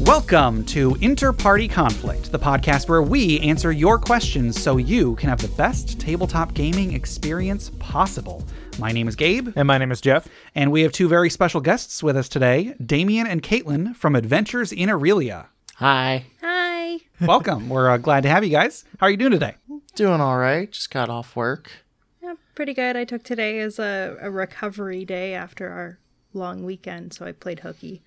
Welcome to Interparty Conflict, the podcast where we answer your questions so you can have the best tabletop gaming experience possible. My name is Gabe, And my name is Jeff. and we have two very special guests with us today Damien and Caitlin from Adventures in Aerylia. Hi. Hi. Welcome. We're uh, glad to have you guys. How are you doing today? Doing all right. Just got off work. Yeah, pretty good. I took today as a, a recovery day after our long weekend, so I played hooky.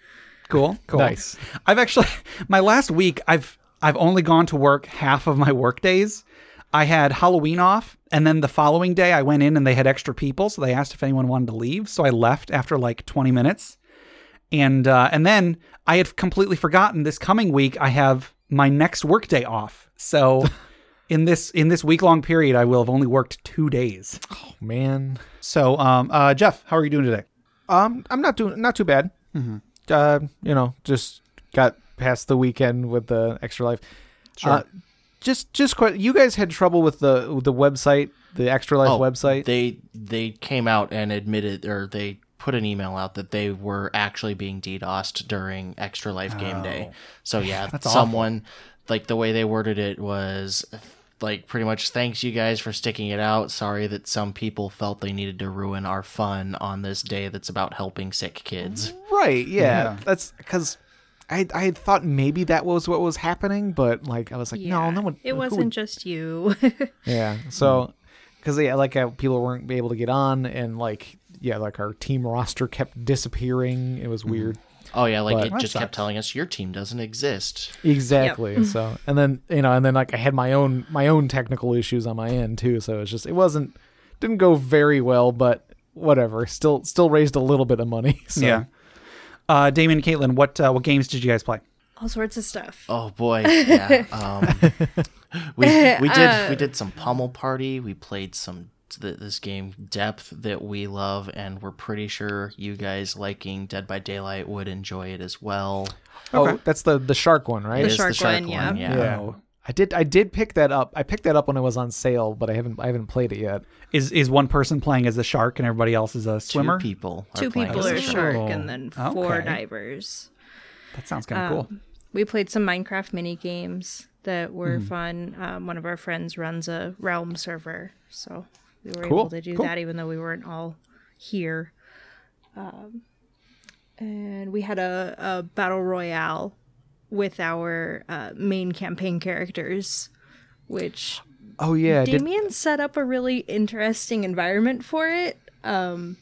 Cool. Cool. Nice. I've actually my last week I've I've only gone to work half of my work days. I had Halloween off and then the following day I went in and they had extra people, so they asked if anyone wanted to leave. So I left after like 20 minutes. And uh, and then I had completely forgotten this coming week I have my next work day off. So in this in this week long period I will have only worked 2 days. Oh man. So um uh Jeff, how are you doing today? Um, I'm not doing not too bad. Uh, you know, just got past the weekend with the extra life. Sure. Uh, just just quite. You guys had trouble with the the website, the extra life website. Oh, They they came out and admitted, or they put an email out that they were actually being DDoSed during Extra Life Game Day. So yeah, That's awful. someone like the way they worded it was like pretty much thanks you guys for sticking it out. Sorry that some people felt they needed to ruin our fun on this day that's about helping sick kids. right. Yeah. Yeah. That's because. I, I had thought maybe that was what was happening, but like I was like, no, no one. It wasn't would- just you. Yeah. So, because yeah, like uh, people weren't able to get on, and like yeah, like our team roster kept disappearing. It was weird. Oh yeah, like But- it just sucks. kept telling us your team doesn't exist. Exactly. So, and then you know, and then like I had my own my own technical issues on my end too. So it's just it wasn't didn't go very well, but whatever. Still still raised a little bit of money. So. Yeah. Uh Damien Caitlin, what uh, what games did you guys play? All sorts of stuff. Oh boy, yeah. Um, we we did we did some pummel party. We played some th- this game depth that we love, and we're pretty sure you guys liking Dead by Daylight would enjoy it as well. Oh, that's the the shark one, right? It is shark one, yeah. yeah. Yeah. I did I did pick that up. I picked that up when it was on sale, but I haven't I haven't played it yet. Is is one person playing as a shark and everybody else is a swimmer? Two people. Are Two people are a a shark. shark, and then four Okay. divers. That sounds kind of cool. We played some Minecraft mini games that were Mm-hmm. fun. Um, one of our friends runs a Realm server, so we were Cool, able to do cool. that even though we weren't all here. Um, and we had a, a battle royale with our uh, main campaign characters, which Oh yeah, did, Damien set up a really interesting environment for it. Um,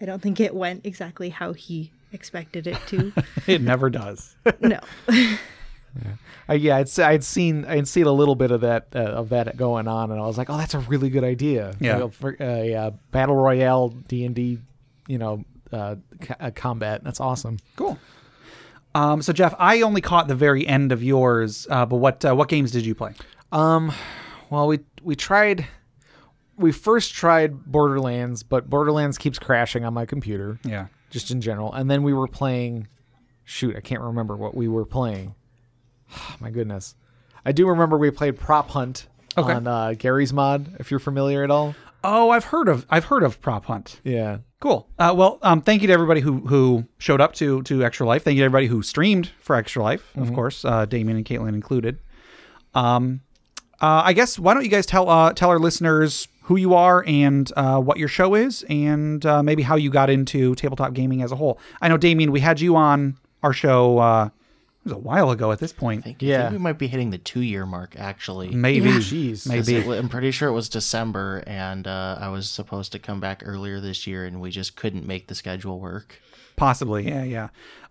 I don't think it went exactly how he expected it to. It never does. no. yeah, I'd, I'd seen I'd seen a little bit of that uh, of that going on, and I was like, oh, that's a really good idea. Yeah. You know, for, uh, yeah, battle royale D and D, you know, uh, co- uh, combat. That's awesome. Cool. Um, so Jeff, I only caught the very end of yours, uh, but what uh, what games did you play? Um, well, we we tried. We first tried Borderlands, but Borderlands keeps crashing on my computer, Yeah. just in general. And then we were playing. Shoot, I can't remember what we were playing. my goodness, I do remember we played Prop Hunt Okay. on uh, Garry's mod. If you're familiar at all, Oh, I've heard of I've heard of Prop Hunt. yeah. Cool. Uh, well, um, thank you to everybody who who showed up to to Extra Life. Thank you to everybody who streamed for Extra Life, of course, uh, Damien and Caitlin included. Um, uh, I guess why don't you guys tell uh, tell our listeners who you are and uh, what your show is, and uh, maybe how you got into tabletop gaming as a whole. I know Damien, we had you on our show. It was a while ago at this point. I think, Yeah. I think we might be hitting the two year mark actually. Maybe, Jeez. 'Cause maybe. it- I'm pretty sure it was December, and uh, I was supposed to come back earlier this year, and we just couldn't make the schedule work. Possibly, yeah, yeah.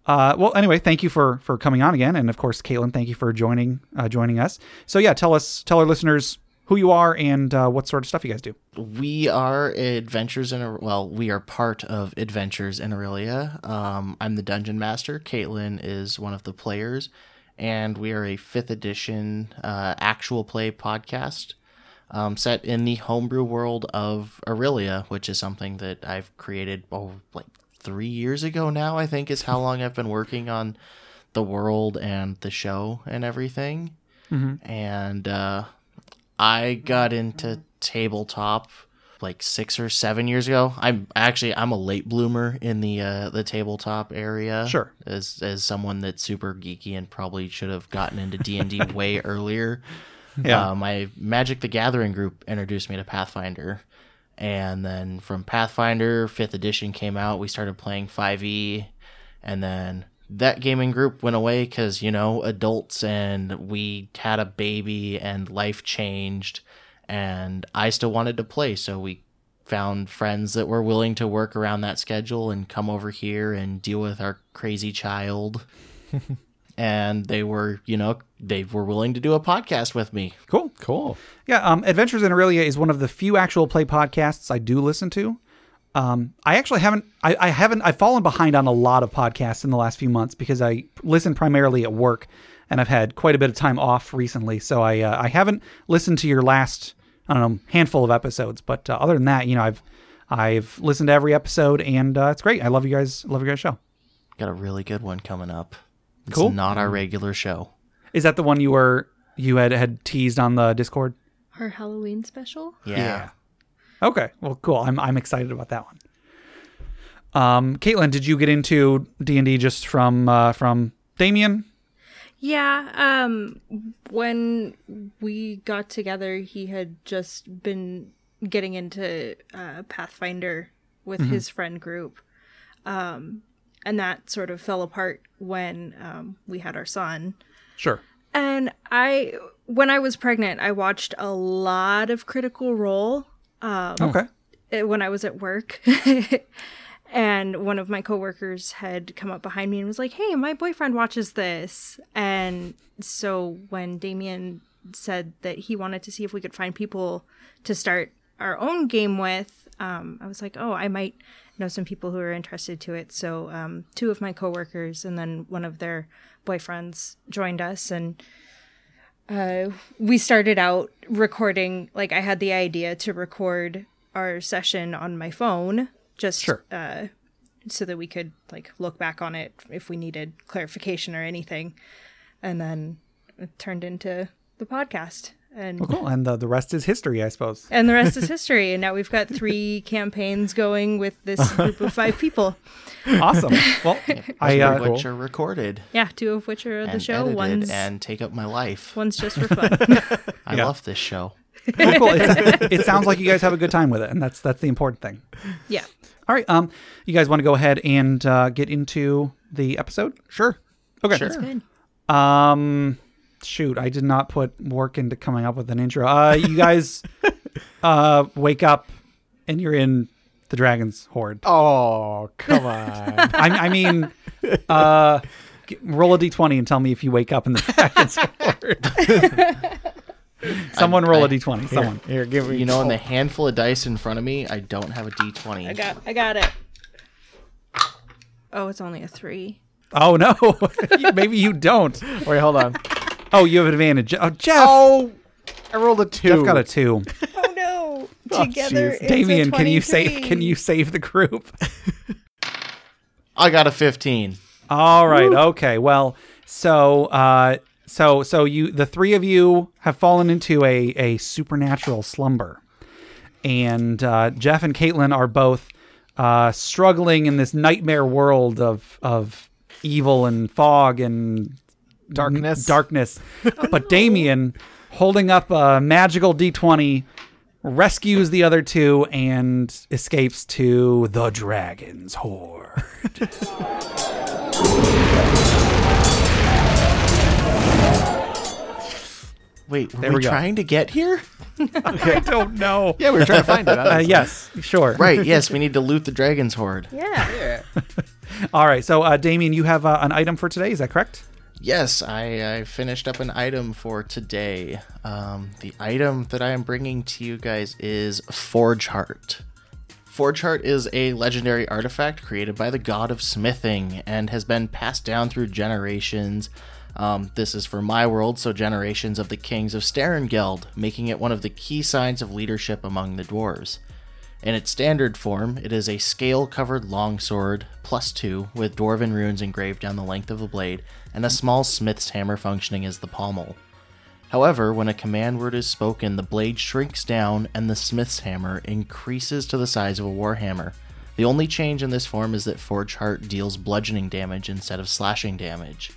Uh, well, anyway, thank you for for coming on again, and of course, Caitlin, thank you for joining uh, joining us. So yeah, tell us, tell our listeners who you are and uh, what sort of stuff you guys do. We are Adventures in a well, we are part of Adventures in Aerylia. Um, I'm the dungeon master. Caitlin is one of the players, and we are a fifth edition uh, actual play podcast um, set in the homebrew world of Aerylia, which is something that I've created oh like three years ago now. I think is how long I've been working on the world and the show and everything. And uh, I got into tabletop like six or seven years ago. I'm actually I'm a late bloomer in the uh, the tabletop area. Sure. As as someone that's super geeky and probably should have gotten into D and D way earlier. Yeah. Uh, my Magic the Gathering group introduced me to Pathfinder. And then from Pathfinder, fifth edition came out. We started playing 5e. And then that gaming group went away because, you know, adults and we had a baby and life changed. And I still wanted to play. So we found friends that were willing to work around that schedule and come over here and deal with our crazy child. and they were, you know, they were willing to do a podcast with me. Cool. Cool. Yeah, um, Adventures in Aerylia is one of the few actual play podcasts I do listen to. Um, I actually haven't, I, I haven't, I've fallen behind on a lot of podcasts in the last few months because I listen primarily at work, and I've had quite a bit of time off recently. So I, uh, I haven't listened to your last, I don't know, handful of episodes. But uh, other than that, you know, I've, I've listened to every episode, and uh, it's great. I love you guys. Love your guys' show. Got a really good one coming up. It's Cool. not our regular show. Is that the one you were, you had had teased on the Discord? Our Halloween special? Yeah. Okay. Well, cool. I'm I'm excited about that one. Um, Caitlin, did you get into D and D just from uh, from Damien? Yeah, um when we got together, he had just been getting into uh, Pathfinder with his friend group. Um and that sort of fell apart when um, we had our son. Sure. And I when I was pregnant, I watched a lot of Critical Role Okay. eh, when I was at work. and one of my coworkers had come up behind me and was like, "Hey, my boyfriend watches this." And so when Damien said that he wanted to see if we could find people to start our own game with, um, I was like, "Oh, I might know some people who are interested to it." So um, two of my coworkers and then one of their boyfriends joined us and uh, we started out recording like i had the idea to record our session on my phone just Sure. uh, so that we could like look back on it if we needed clarification or anything and then it turned into the podcast and Well, cool. And the the rest is history, I suppose. and the rest is history and now we've got three campaigns going with this group of five people Awesome. Well, I Two uh, of which are recorded yeah two of which are the show edited one's and take up my life. one's just for fun I Yeah. love this show. well, cool. It's, it sounds like you guys have a good time with it, and that's that's the important thing. yeah All right. Um, you guys want to go ahead and uh, get into the episode? Sure. Okay. Sure. good Um, shoot, I did not put work into coming up with an intro. Uh, you guys, uh, wake up and you're in the dragon's hoard. Oh, come on. I, I mean, uh, roll a d20 and tell me if you wake up in the dragon's hoard. Someone roll a I- d20. Someone. Here, give me. You know, in the handful of dice in front of me, I don't have a d20. i got i got it oh it's only a three Oh no, maybe you don't. Wait, hold on. Oh, you have advantage. Oh, Jeff. Oh, I rolled a two. Jeff got a two. Oh no! Oh, Together, jeez. it's Damien, can you save? Can you save the group? I got a 15. All right. Okay. Well, so uh, so so you the three of you have fallen into a a supernatural slumber, and uh, Jeff and Caitlin are both uh, struggling in this nightmare world of of evil and fog and Darkness. darkness. but Damien, holding up a magical D20, rescues the other two and escapes to the dragon's hoard. Wait, were There we, we trying to get here? I don't know. Yeah, we were trying to find it. Uh, yes, sure. Right, yes, we need to loot the dragon's hoard. Yeah. All right. So, uh, Damien, you have uh, an item for today. Is that correct? Yes, I, I finished up an item for today. Um, the item that I am bringing to you guys is Forge Heart. Forge Heart is a legendary artifact created by the god of smithing and has been passed down through generations. Um, this is for my world, so generations of the kings of Sterengeld, making it one of the key signs of leadership among the dwarves. In its standard form, it is a scale covered longsword, plus two, with dwarven runes engraved down the length of the blade, and a small smith's hammer functioning as the pommel. However, when a command word is spoken, the blade shrinks down and the smith's hammer increases to the size of a warhammer. The only change in this form is that Forge Heart deals bludgeoning damage instead of slashing damage.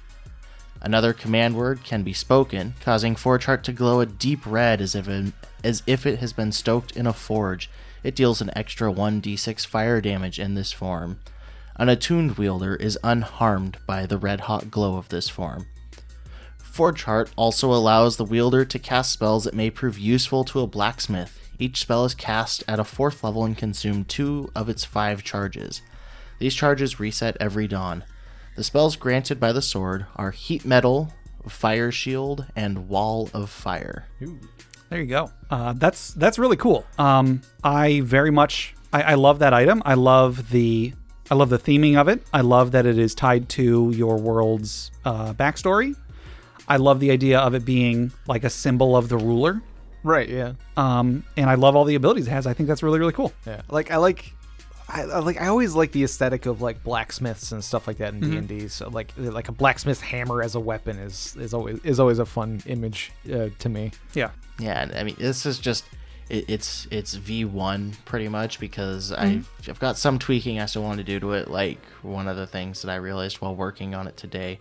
Another command word can be spoken, causing Forge Heart to glow a deep red as if, it, as if it has been stoked in a forge. It deals an extra 1d6 fire damage in this form. An attuned wielder is unharmed by the red hot glow of this form. Forge Heart also allows the wielder to cast spells that may prove useful to a blacksmith. Each spell is cast at a fourth level and consume two of its five charges. These charges reset every dawn. The spells granted by the sword are Heat Metal, Fire Shield, and Wall of Fire. There you go. Uh, that's that's really cool. Um, I very much I, I love that item. I love the I love the theming of it. I love that it is tied to your world's uh, backstory. I love the idea of it being like a symbol of the ruler. Right. Yeah. Um, and I love all the abilities it has. I think that's really really cool. Yeah. Like I like. I, I like. I always like the aesthetic of like blacksmiths and stuff like that in D and D. So like like a blacksmith hammer as a weapon is is always is always a fun image uh, to me. Yeah. Yeah, I mean this is just it, it's it's V1 pretty much because I've I've got some tweaking I still want to do to it. Like one of the things that I realized while working on it today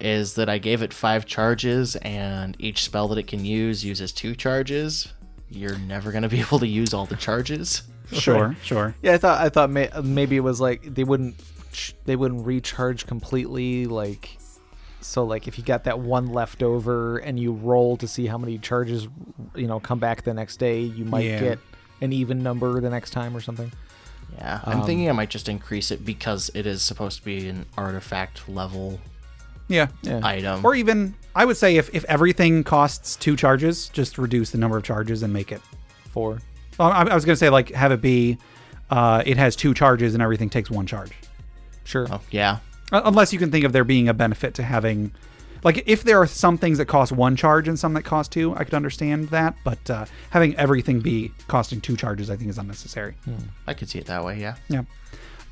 is that I gave it five charges, and each spell that it can use uses two charges. You're never gonna be able to use all the charges. Sure. Sure. Yeah, I thought I thought may, maybe it was like they wouldn't they wouldn't recharge completely like so like if you got that one left over and you roll to see how many charges you know come back the next day, you might Yeah. get an even number the next time or something. Yeah, I'm um, thinking I might just increase it because it is supposed to be an artifact level Yeah. Yeah. item. Or even I would say if if everything costs two charges, just reduce the number of charges and make it. Four. Well, I, I was gonna say like have it be, uh, it has two charges and everything takes one charge. Sure. oh, yeah, Uh, Unless you can think of there being a benefit to having, like, if there are some things that cost one charge and some that cost two, I could understand that. But uh, having everything be costing two charges, I think, is unnecessary. I could see it that way. Yeah. Yeah.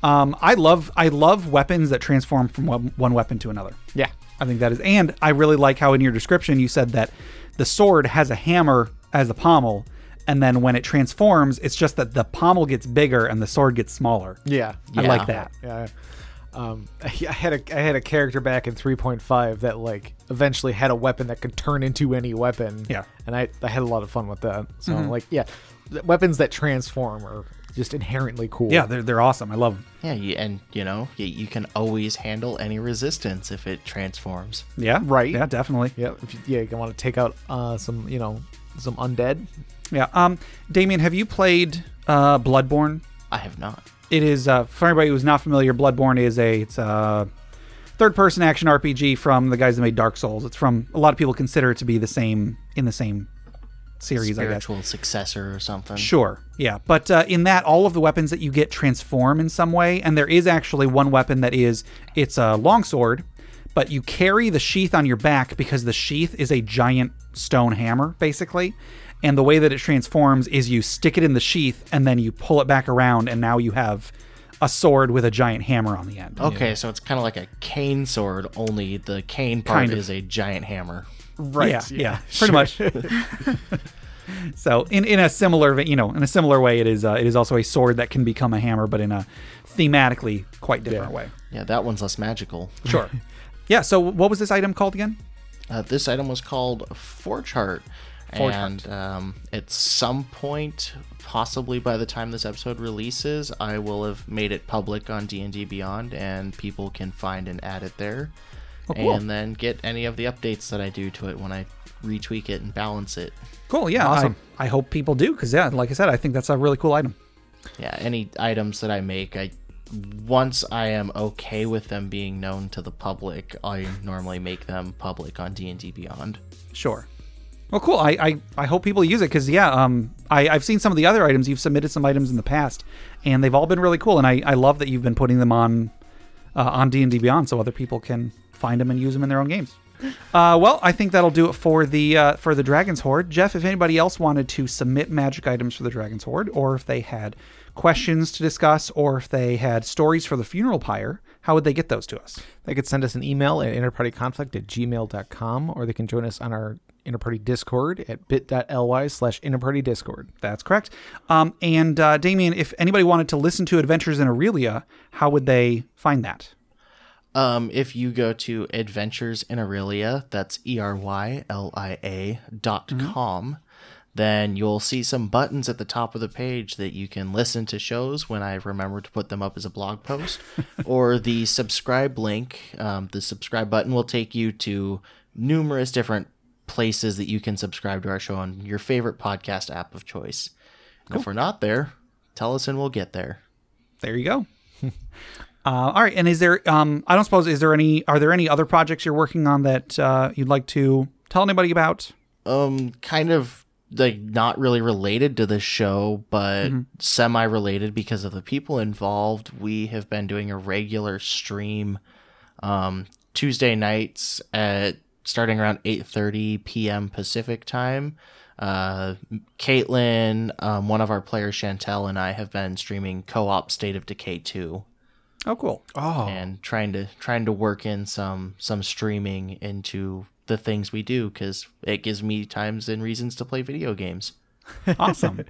Um, I love I love weapons that transform from one, one weapon to another. Yeah. I think that is, and I really like how in your description you said that the sword has a hammer as a pommel, and then when it transforms, it's just that the pommel gets bigger and the sword gets smaller. Yeah. I Yeah. like that. Yeah. Um, I had a I had a character back in 3.5 that like eventually had a weapon that could turn into any weapon. Yeah. and I I had a lot of fun with that. So like yeah, th- weapons that transform are just inherently cool. Yeah, they're they're awesome. I love them. Yeah, you, and you know, you, you can always handle any resistance if it transforms. Yeah, Right. Yeah, definitely. yeah, if you, yeah. You want to take out uh, some you know some undead. Yeah. Um, Damien, have you played uh, Bloodborne? I have not. It is uh, for anybody who's not familiar. Bloodborne is a it's a third-person action RPG from the guys that made Dark Souls. It's from a lot of people consider it to be the same in the same series. I. Spiritual successor or something. Sure, yeah, but uh, in that, all of the weapons that you get transform in some way, and there is actually one weapon that is it's a longsword, but you carry the sheath on your back because the sheath is a giant stone hammer, basically. And the way that it transforms is you stick it in the sheath and then you pull it back around, and now you have a sword with a giant hammer on the end. Okay, so it's kind of like a cane sword, only the cane part Kind of. is a giant hammer. Right. Yeah, yeah, pretty much. so, in, in a similar, you know, in a similar way, it is uh, it is also a sword that can become a hammer, but in a thematically quite different way. Yeah, that one's less magical. Sure. yeah. So, what was this item called again? Uh, this item was called Forge Heart. Forge and um, at some point, possibly by the time this episode releases, I will have made it public on D&D Beyond, and people can find and add it there. Oh, cool. And then get any of the updates that I do to it when I retweak it and balance it. Cool. Yeah. Awesome. I, I hope people do because yeah, like I said, I think that's a really cool item. Yeah, any items that I make, I once I am okay with them being known to the public, I normally make them public on D&D Beyond. Sure. Well, cool. I, I, I hope people use it because yeah, um, I, I've seen some of the other items. You've submitted some items in the past, and they've all been really cool. And I, I love that you've been putting them on uh, on D and D Beyond, so other people can find them and use them in their own games. Uh, well, I think that'll do it for the uh, for the Dragon's Hoard. Jeff, if anybody else wanted to submit magic items for the Dragon's Hoard, or if they had questions to discuss, or if they had stories for the funeral pyre, how would they get those to us? They could send us an email at interpartyconflict at gmail.com or they can join us on our Interparty Discord at bit.ly slash Interparty Discord. That's correct. Um, and uh, Damien, if anybody wanted to listen to Adventures in Aerylia, how would they find that? Um, if you go to Adventures in Aerylia, that's E R Y L I A dot com, then you'll see some buttons at the top of the page that you can listen to shows when I remember to put them up as a blog post, or the subscribe link. Um, the subscribe button will take you to numerous different places that you can subscribe to our show on your favorite podcast app of choice. And if we're not there, tell us and we'll get there. There you go. Uh, all right, and is there? Um, I don't suppose is there any? Are there any other projects you're working on that uh, you'd like to tell anybody about? um kind of like not really related to the show but semi related because of the people involved we have been doing a regular stream um tuesday nights at starting around 8:30 p.m. pacific time uh caitlin um, one of our players chantel and i have been streaming co-op state of decay 2 Oh, cool. Oh, and trying to trying to work in some some streaming into the things we do because it gives me times and reasons to play video games. Awesome.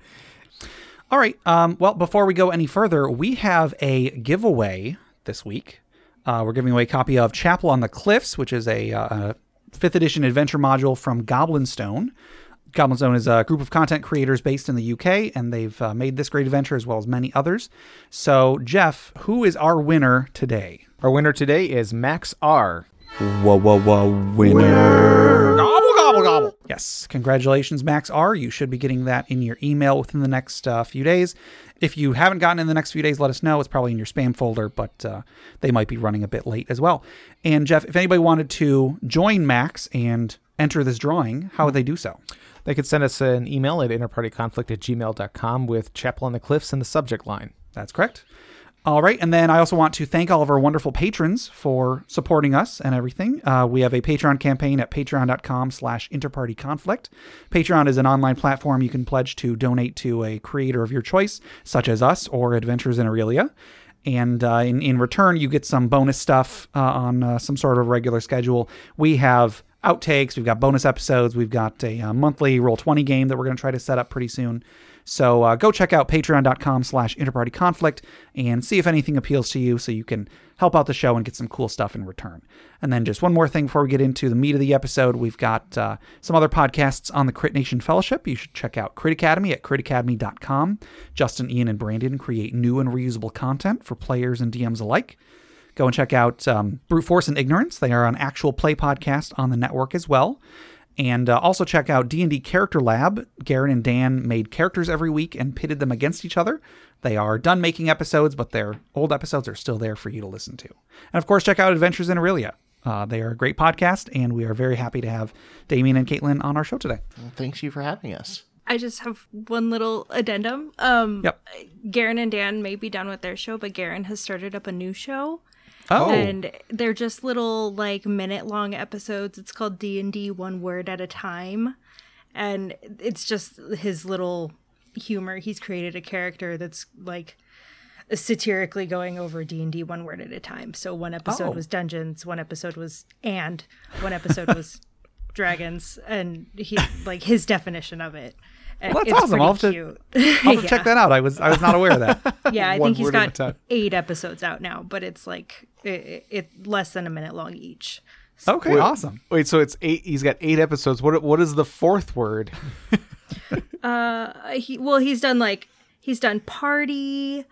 All right. Um, well, before we go any further, we have a giveaway this week. Uh, we're giving away a copy of Chapel on the Cliffs, which is a, uh, fifth edition adventure module from Goblinstone. Goblinstone is a group of content creators based in the UK, and they've uh, made this great adventure as well as many others. So, Jeff, who is our winner today? our winner today is Max R. Whoa, whoa, whoa, winner. Gobble, gobble, gobble. Yes, congratulations, Max R. You should be getting that in your email within the next uh, few days. If you haven't gotten in the next few days, let us know. It's probably in your spam folder, but uh, they might be running a bit late as well. And Jeff, if anybody wanted to join Max and enter this drawing, how would they do so? They could send us an email at interpartyconflict at gmail.com with Chapel on the Cliffs in the subject line. That's correct. All right. And then I also want to thank all of our wonderful patrons for supporting us and everything. Uh, we have a Patreon campaign at patreon.com slash interpartyconflict. Patreon is an online platform you can pledge to donate to a creator of your choice, such as us or Adventures in Aerylia. And uh, in, in return, you get some bonus stuff uh, on uh, some sort of regular schedule. We have outtakes, we've got bonus episodes, we've got a, uh monthly Roll20 game that we're going to try to set up pretty soon. So uh, go check out patreon.com slash interparty conflict and see if anything appeals to you so you can help out the show and get some cool stuff in return. And then just one more thing before we get into the meat of the episode, we've got uh, some other podcasts on the Crit Nation Fellowship. You should check out Crit Academy at critacademy.com. Justin, Ian, and Brandon create new and reusable content for players and DMs alike. Go and check out um, Brute Force and Ignorance. They are an actual play podcast on the network as well. And uh, also check out D&D Character Lab. Garen and Dan made characters every week and pitted them against each other. They are done making episodes, but their old episodes are still there for you to listen to. And of course, check out Adventures in Aerylia. Uh, they are a great podcast, and we are very happy to have Damien and Caitlin on our show today. Well, thanks you for having us. I just have one little addendum. Um, Yep. Garen and Dan may be done with their show, but Garen has started up a new show. Oh, and they're just little like minute long episodes. It's called d&d one word at a time. And it's just his little humor. He's created a character that's like satirically going over d&d one word at a time. So one episode Oh. was dungeons one episode was and one episode was dragons. And he like his definition of it. Well, that's it's awesome. I'll have to- I'll have to check that out. I was I was not aware of that. yeah i think he's got eight episodes out now but it's like it, it less than a minute long each Okay, Wait. awesome. Wait, so it's eight. He's got eight episodes. What what is the fourth word? Uh, he well he's done like he's done party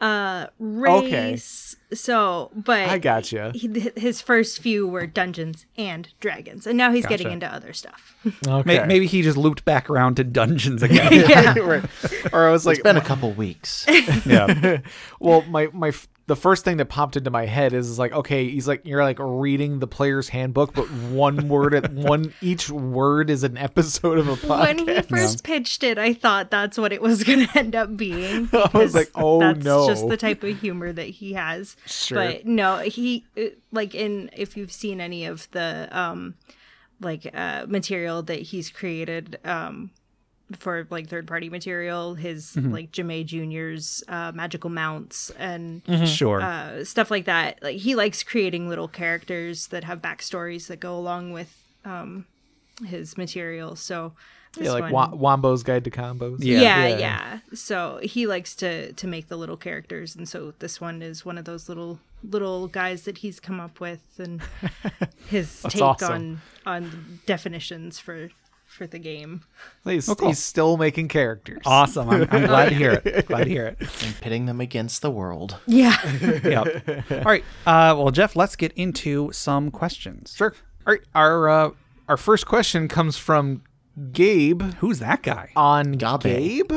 uh race so but I gotcha. he, his first few were dungeons and dragons and now he's getting into other stuff Okay. May- Maybe he just looped back around to dungeons again. yeah right. Or I was like, It's been a couple weeks. yeah. well, my my the first thing that popped into my head is, is like, okay, he's like, you're like reading the player's handbook, but one word at one each word is an episode of a podcast. when he first pitched it i thought that's what it was going to end up being I was like, oh, that's no. just the type of humor that he has Sure. but no he uh, like in if you've seen any of the um like uh material that he's created um for like third party material his Mm-hmm. like Jamae Junior's uh magical mounts and Sure. uh, stuff like that. Like he likes creating little characters that have backstories that go along with um, his material. So this Yeah, like one, Wombo's Guide to Combos. Yeah. yeah, Yeah. yeah, So he likes to to make the little characters, and so this one is one of those little little guys that he's come up with, and his take awesome. on on definitions for for the game. He's, cool. he's still making characters. Awesome. I'm, I'm glad to hear it. Glad to hear it. and pitting them against the world. Yeah. Yep. All right. Uh, well, Jeff, let's get into some questions. Sure. All right. Our uh, our first question comes from Gabe Who's that guy? on Gabe. Gabe.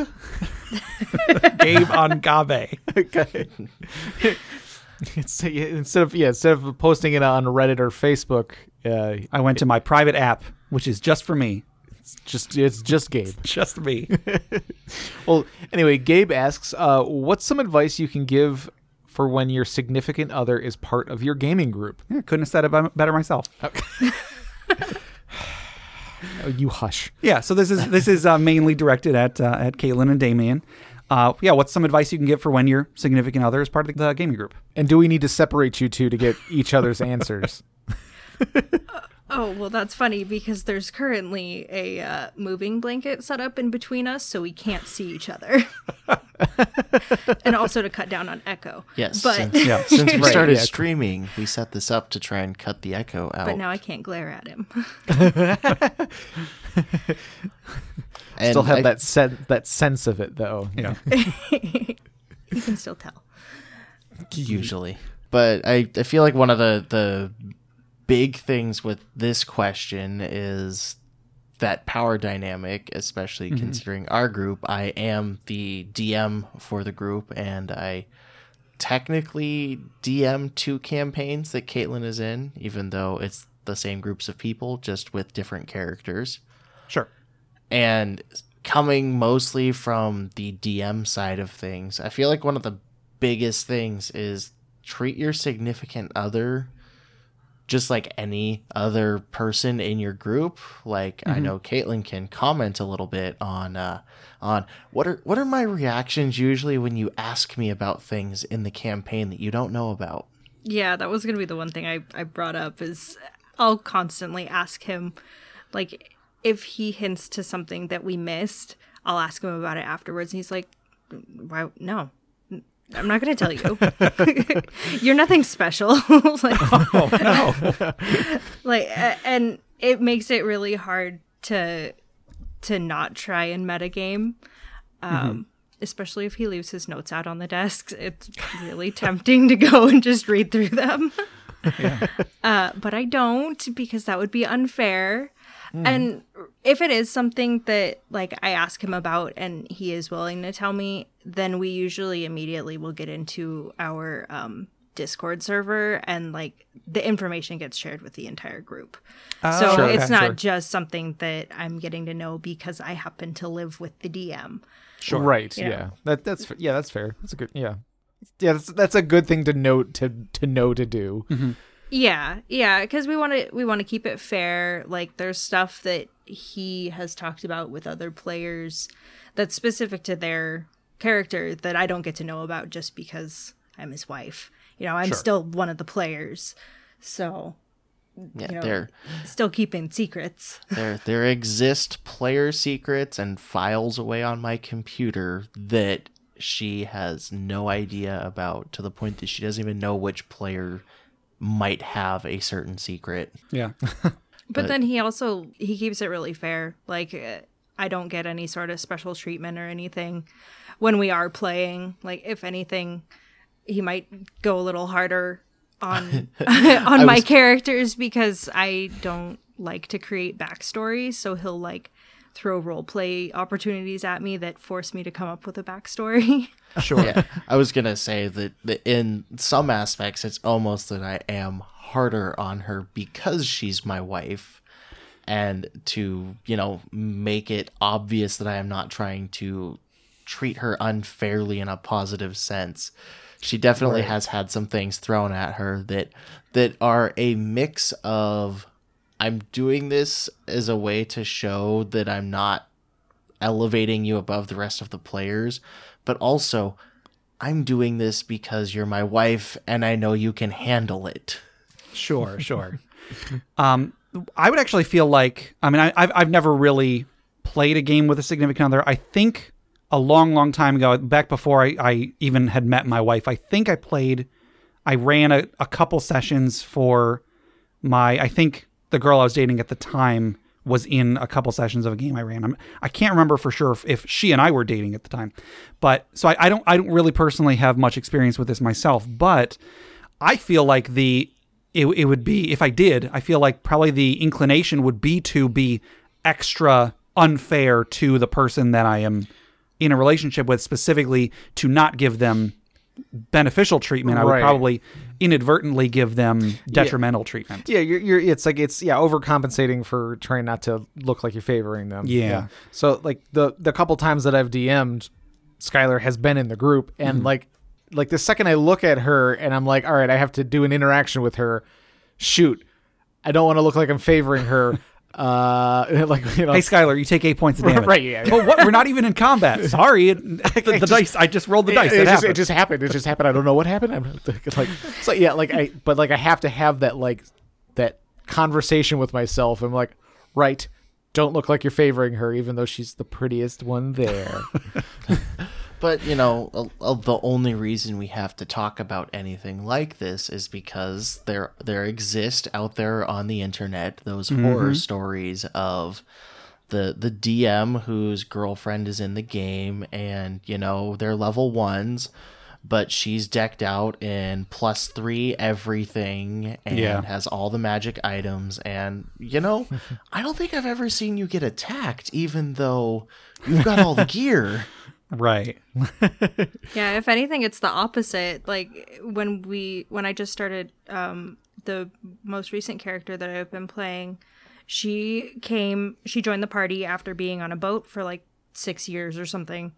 Gabe on Gabe. Okay. It's, instead of yeah, instead of posting it on Reddit or Facebook, uh, I went to my private app, which is just for me. it's just it's just Gabe. Just me. Well, anyway, Gabe asks, uh, "What's some advice you can give for when your significant other is part of your gaming group?" Yeah, couldn't have said it better myself. Oh, you hush. Yeah. So this is this is uh, mainly directed at uh, at Caitlin and Damien. Uh, yeah. What's some advice you can give for when your significant other is part of the, the gaming group? And do we need to separate you two to get each other's answers? Oh, well, that's funny because there's currently a uh, moving blanket set up in between us so we can't see each other. and also to cut down on echo. Yes. But, since, Yeah. since we started streaming, we set this up to try and cut the echo out. but now I can't glare at him. and Still have I- that sen- that sense of it though. Yeah. you can still tell. usually. But I, I feel like one of the the big things with this question is that power dynamic, especially mm-hmm. considering our group. I am the DM for the group, and I technically DM two campaigns that Caitlin is in, even though it's the same groups of people, just with different characters Sure. and coming mostly from the DM side of things, I feel like one of the biggest things is treat your significant other just like any other person in your group. Like I know Caitlin can comment a little bit on uh on what are what are my reactions usually when you ask me about things in the campaign that you don't know about. Yeah, that was going to be the one thing I, I brought up is I'll constantly ask him, like, if he hints to something that we missed, I'll ask him about it afterwards. And he's like, why? No, I'm not going to tell you. You're nothing special. like, Oh no. like, and it makes it really hard to to not try and metagame. Um, Especially if he leaves his notes out on the desk, it's really tempting to go and just read through them. uh, but I don't because that would be unfair. Hmm. And if it is something that like I ask him about and he is willing to tell me, then we usually immediately will get into our um, Discord server and like the information gets shared with the entire group. Ah, so Sure, it's okay, not sure. just something that I'm getting to know because I happen to live with the DM. Sure. Right. Yeah. Yeah. That that's yeah. That's fair. That's a good. Yeah. Yeah. That's that's a good thing to note to to know to do. Mm-hmm. Yeah, yeah, because we want to we want to keep it fair. Like, there's stuff that he has talked about with other players that's specific to their character that I don't get to know about just because I'm his wife. You know, I'm Sure. still one of the players, so Yeah, You know, there still keeping secrets. there there exist player secrets and files away on my computer that she has no idea about to the point that she doesn't even know which player might have a certain secret. Yeah. But, But- then he also he keeps it really fair. Like uh, I don't get any sort of special treatment or anything when we are playing. Like if anything, he might go a little harder on on my characters because I don't like to create backstories. So he'll like throw role play opportunities at me that force me to come up with a backstory. Sure. Yeah, I was gonna say that, that in some aspects, it's almost that I am harder on her because she's my wife, and to you know make it obvious that I am not trying to treat her unfairly in a positive sense. She definitely has had some things thrown at her that that are a mix of I'm doing this as a way to show that I'm not elevating you above the rest of the players, but also I'm doing this because you're my wife and I know you can handle it. Sure, sure. um, I would actually feel like I mean I, I've I've never really played a game with a significant other. I think a long, long time ago, back before I, I even had met my wife, I think I played. I ran a, a couple sessions for my. I think the girl I was dating at the time was in a couple sessions of a game I ran. I'm, I can't remember for sure if, if she and I were dating at the time, but so I, I don't I don't really personally have much experience with this myself, but I feel like the it, it would be if I did, I feel like probably the inclination would be to be extra unfair to the person that I am in a relationship with, specifically to not give them beneficial treatment. I would Right. probably inadvertently give them detrimental treatment. Yeah, you're, you're it's like it's yeah overcompensating for trying not to look like you're favoring them. Yeah. So like the the couple times that I've DM'd, Skylar has been in the group, and Mm-hmm. like like the second I look at her and I'm like, all right, I have to do an interaction with her. Shoot, I don't want to look like I'm favoring her. Uh, like you know, Hey Skylar, you take eight points of damage. Right, yeah. But what? We're not even in combat. Sorry, it, the, the dice. I just rolled the dice. It, It, it just, happened. it just happened. It just happened. I don't know what happened. I'm like, so yeah, like I, but like I have to have that like that conversation with myself. I'm like, right, don't look like you're favoring her, even though she's the prettiest one there. But you know, uh, uh, the only reason we have to talk about anything like this is because there there exist out there on the internet those horror stories of the the DM whose girlfriend is in the game and you know they're level ones but she's decked out in plus three everything and Yeah. has all the magic items. And you know i don't think i've ever seen you get attacked even though you've got all the gear right. Yeah, if anything, it's the opposite. Like when we when I just started um the most recent character that I've been playing, she came she joined the party after being on a boat for like six years or something.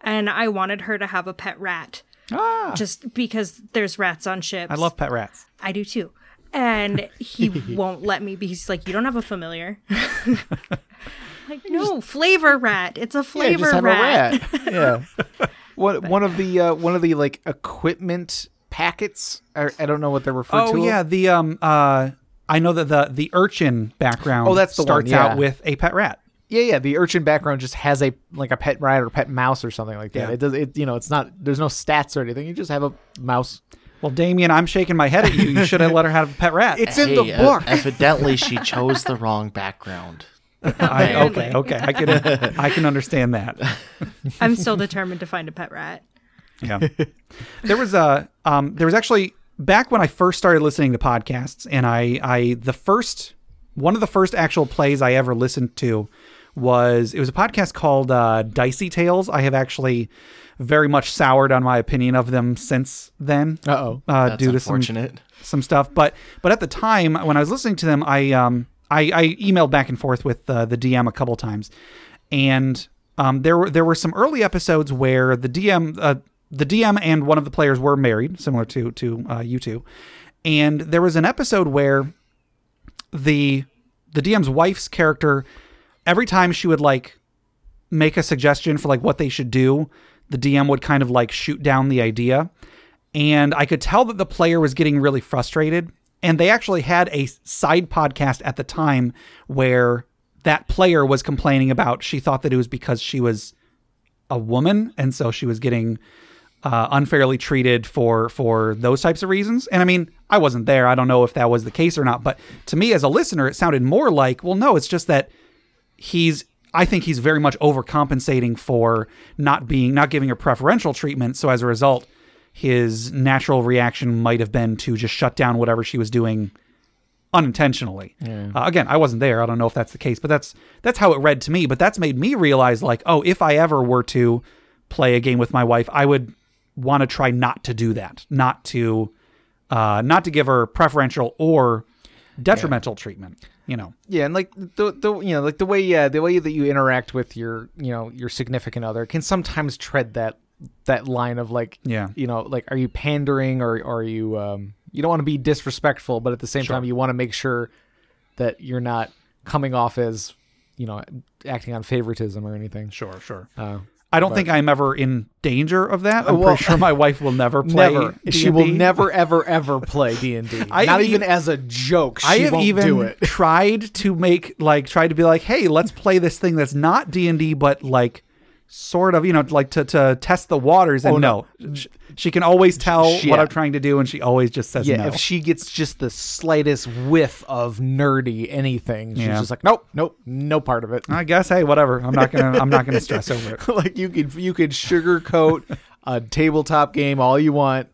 And I wanted her to have a pet rat. Ah, Just because there's rats on ships. I love pet rats. I do too. And he won't let me be he's like, You don't have a familiar. like, no, flavor rat. It's a yeah, flavor just have rat. a rat. yeah. One one of the uh, one of the like equipment packets. I, I don't know what they're referred Oh to. yeah, the um uh I know that the the urchin background Oh, that's the one, starts yeah. out with a pet rat. Yeah, yeah. The urchin background just has a like a pet rat or pet mouse or something like that. Yeah. It does. It you know, it's not. There's no stats or anything. You just have a mouse. Well, Damien, I'm shaking my head at you. You should have let her have a pet rat. It's in the book. uh, evidently, she chose the wrong background. I, okay, okay. I can I can understand that. I'm still determined to find a pet rat. Yeah. there was a um there was actually back when I first started listening to podcasts and I I the first one of the first actual plays I ever listened to was it was a podcast called uh Dicey Tales. I have actually very much soured on my opinion of them since then. Uh-oh. Uh That's due to some unfortunate. some stuff. But but at the time when I was listening to them, I um I, I emailed back and forth with uh, the DM a couple times, and um there were there were some early episodes where the DM uh, the DM and one of the players were married, similar to to uh, you two, and there was an episode where the the DM's wife's character every time she would like make a suggestion for like what they should do, the DM would kind of like shoot down the idea. And I could tell that the player was getting really frustrated. And they actually had a side podcast at the time where that player was complaining about she thought that it was because she was a woman and so she was getting uh, unfairly treated for for those types of reasons. And I mean, I wasn't there. I don't know if that was the case or not. But to me, as a listener, it sounded more like, well, no, it's just that he's. I think he's very much overcompensating for not being not giving her preferential treatment. So as a result, his natural reaction might have been to just shut down whatever she was doing unintentionally. Uh, again, I wasn't there. I don't know if that's the case, but that's that's how it read to me. But that's made me realize, like, oh, if I ever were to play a game with my wife, I would want to try not to do that, not to, uh, not to give her preferential or detrimental treatment. You know, Yeah, and like the the you know like the way yeah the way that you interact with your you know your significant other can sometimes tread that that line of like Yeah. you know like are you pandering or, or are you um you don't want to be disrespectful but at the same time you want to make sure that you're not coming off as you know acting on favoritism or anything. sure, sure. Uh, I don't think I'm ever in danger of that. I'm Well, pretty sure my wife will never play. Never. She will never, ever, ever play D and D. I Not even as a joke. She I have even tried to make like tried to be like, hey, let's play this thing that's not D and D, but like sort of, you know, like to to test the waters. And Oh, no, no. Sh- she can always tell She- what yeah. I'm trying to do, and she always just says Yeah, no. if she gets just the slightest whiff of nerdy anything, she's Yeah. just like, nope, nope, no part of it. I guess, hey, whatever. I'm not gonna I'm not gonna stress over it. like you could you could sugarcoat a tabletop game all you want.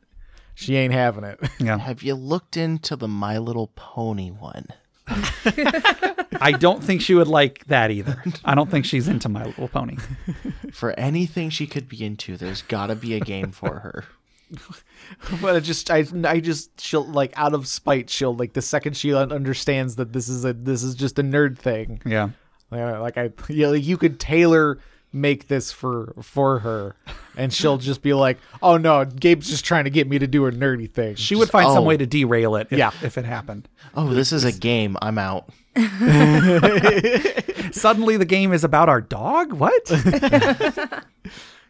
She ain't having it. Yeah, Have you looked into the My Little Pony one? I don't think she would like that either. I don't think she's into My Little Pony. For anything she could be into, there's got to be a game for her. but it just I I just she'll like out of spite she'll like the second she understands that this is a this is just a nerd thing. Yeah. Yeah, like I yeah, like you could tailor make this for for her and she'll just be like, "Oh no, Gabe's just trying to get me to do a nerdy thing." She would find some oh. way to derail it if, Yeah. if it happened. Oh, this is a game. I'm out. Suddenly the game is about our dog? What?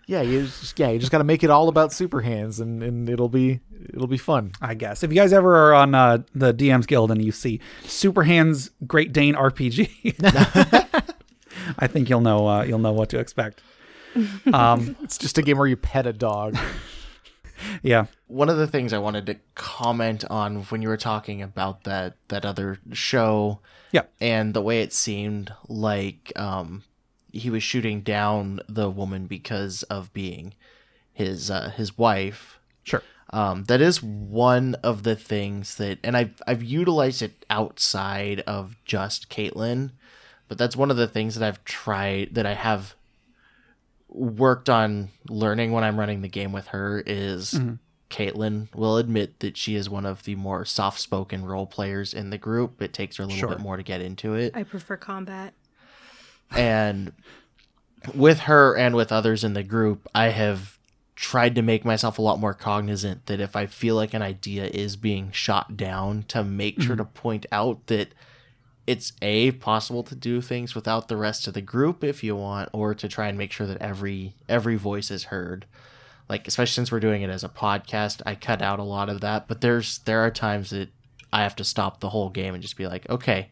yeah, you just yeah, you just got to make it all about super hands and and it'll be it'll be fun. I guess. If you guys ever are on uh, the DM's Guild and you see Super Hands Great Dane RPG, I think you'll know uh, you'll know what to expect. Um, It's just a game where you pet a dog. yeah. One of the things I wanted to comment on when you were talking about that that other show Yeah. and the way it seemed like um, he was shooting down the woman because of being his uh, his wife. Sure. Um, that is one of the things that, and I've I've utilized it outside of just Caitlyn, but that's one of the things that I've tried that I have worked on learning when I'm running the game with her is mm-hmm. Caitlyn will admit that she is one of the more soft spoken role players in the group. It takes her a little Sure. bit more to get into it I prefer combat. and with her and with others in the group i have tried to make myself a lot more cognizant that if i feel like an idea is being shot down to make sure mm-hmm. to point out that it's a possible to do things without the rest of the group if you want or to try and make sure that every every voice is heard like especially since we're doing it as a podcast i cut out a lot of that but there's there are times that i have to stop the whole game and just be like okay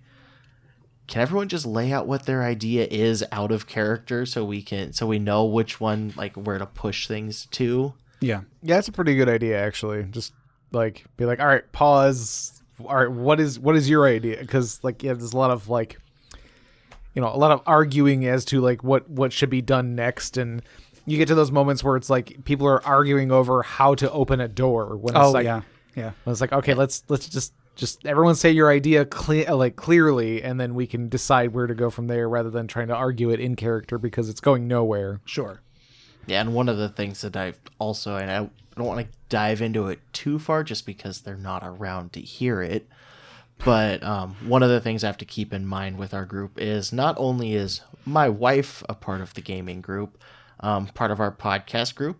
can everyone just lay out what their idea is out of character so we can so we know which one like where to push things to Yeah. Yeah, that's a pretty good idea actually. Just like be like, all right, pause. All right, what is what is your idea? Because like yeah, there's a lot of like, you know, a lot of arguing as to like what what should be done next, and you get to those moments where it's like people are arguing over how to open a door. When it's Oh like, yeah. Yeah. when it's like okay, let's let's just just everyone say your idea clear uh, like clearly, and then we can decide where to go from there, rather than trying to argue it in character because it's going nowhere. Sure. yeah and one of the things that i've also and i don't want to dive into it too far just because they're not around to hear it but um, one of the things i have to keep in mind with our group is not only is my wife a part of the gaming group um, part of our podcast group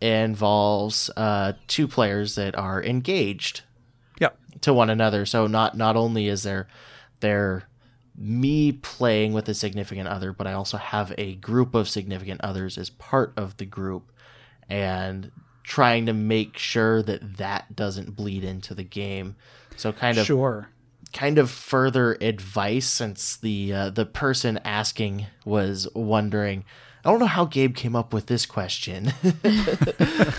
involves uh, two players that are engaged Yep. to one another. So not not only is there there me playing with a significant other, but I also have a group of significant others as part of the group and trying to make sure that that doesn't bleed into the game. So kind of Sure. kind of further advice since the uh, the person asking was wondering I don't know how Gabe came up with this question.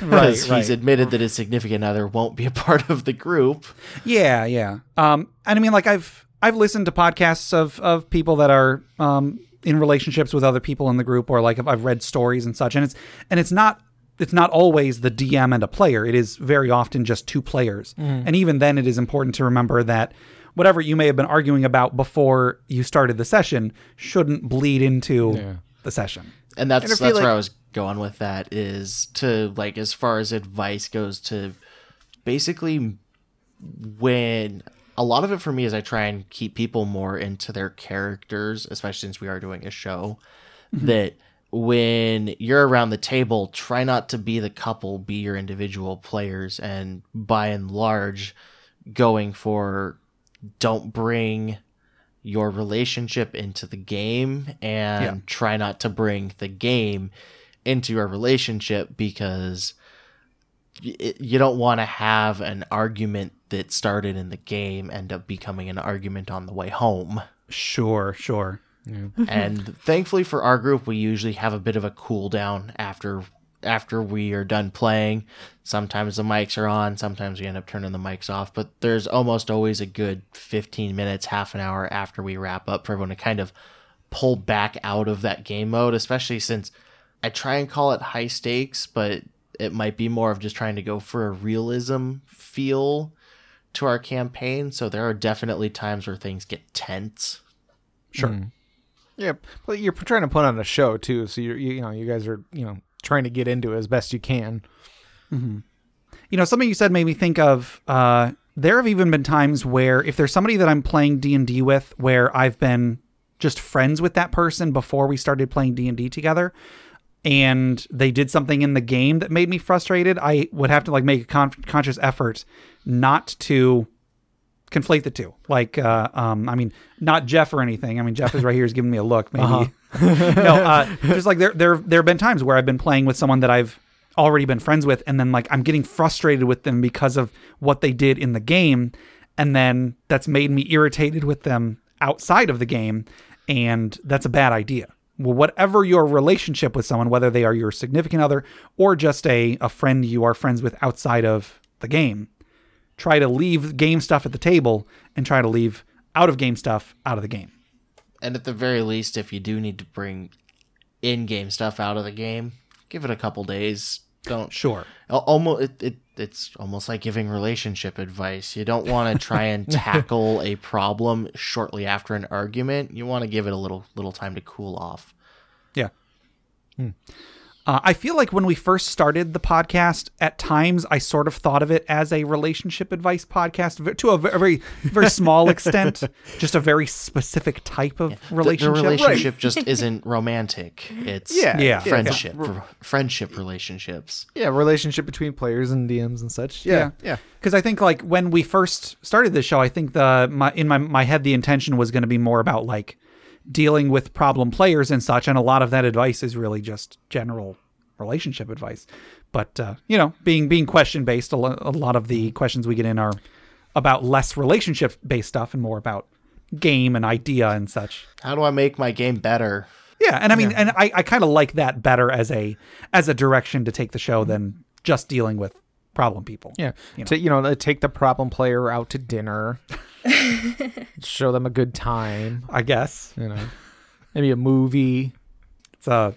Right. He's Right. admitted that his significant other won't be a part of the group. Yeah, yeah. Um, and I mean, like I've I've listened to podcasts of of people that are um in relationships with other people in the group, or like I've, I've read stories and such, and it's and it's not it's not always the DM and a player. It is very often just two players, mm-hmm. and even then, it is important to remember that whatever you may have been arguing about before you started the session shouldn't bleed into the session. and that's And that's like- where I was going with that is to like as far as advice goes to basically when a lot of it for me is I try and keep people more into their characters, especially since we are doing a show. Mm-hmm. That when you're around the table, try not to be the couple, be your individual players, and by and large, going for don't bring your relationship into the game and Yeah. try not to bring the game into your relationship because you don't want to have an argument that started in the game end up becoming an argument on the way home. Sure, sure. and thankfully for our group, we usually have a bit of a cool down after after we are done playing. Sometimes the mics are on, sometimes we end up turning the mics off, but there's almost always a good 15 minutes, half an hour after we wrap up for everyone to kind of pull back out of that game mode, especially since I try and call it high stakes, but it might be more of just trying to go for a realism feel to our campaign. So there are definitely times where things get tense. Sure. Mm. Yeah, but you're trying to put on a show too, so you, you know you guys are you know trying to get into it as best you can. You know, something you said made me think of. Uh, there have even been times where if there's somebody that I'm playing D and D with, where I've been just friends with that person before we started playing D and D together, and they did something in the game that made me frustrated, I would have to like make a con- conscious effort not to conflate the two. Like, uh, um, I mean, not Jeff or anything. I mean, Jeff is right here. He's giving me a look. Maybe no, uh, just like there, there, there have been times where I've been playing with someone that I've already been friends with, and then like I'm getting frustrated with them because of what they did in the game, and then that's made me irritated with them outside of the game, and that's a bad idea. Well, whatever your relationship with someone, whether they are your significant other or just a, a friend you are friends with outside of the game, try to leave game stuff at the table and try to leave out of game stuff out of the game. And at the very least, if you do need to bring in-game stuff out of the game, give it a couple days. Don't Sure. almost it, it it's almost like giving relationship advice. You don't want to try and tackle a problem shortly after an argument. You want to give it a little little time to cool off. Yeah. Hmm. Uh, I feel like when we first started the podcast, at times I sort of thought of it as a relationship advice podcast to a very, very small extent, just a very specific type of The- relationship. The, relationship just isn't romantic. It's Yeah. Yeah. friendship, r- friendship relationships. Yeah, relationship between players and DMs and such. Yeah. Yeah, yeah. Because I think like when we first started this show, I think the my in my my head the intention was going to be more about like dealing with problem players and such, and a lot of that advice is really just general relationship advice. But uh, you know, being being question based, a, lo- a lot of the questions we get in are about less relationship based stuff and more about game and idea and such. How do I make my game better? Yeah, and I mean, and I, I kind of like that better as a as a direction to take the show than just dealing with problem people. Yeah, You know. to you know, uh, take the problem player out to dinner, show them a good time. I guess You know, maybe a movie. it's a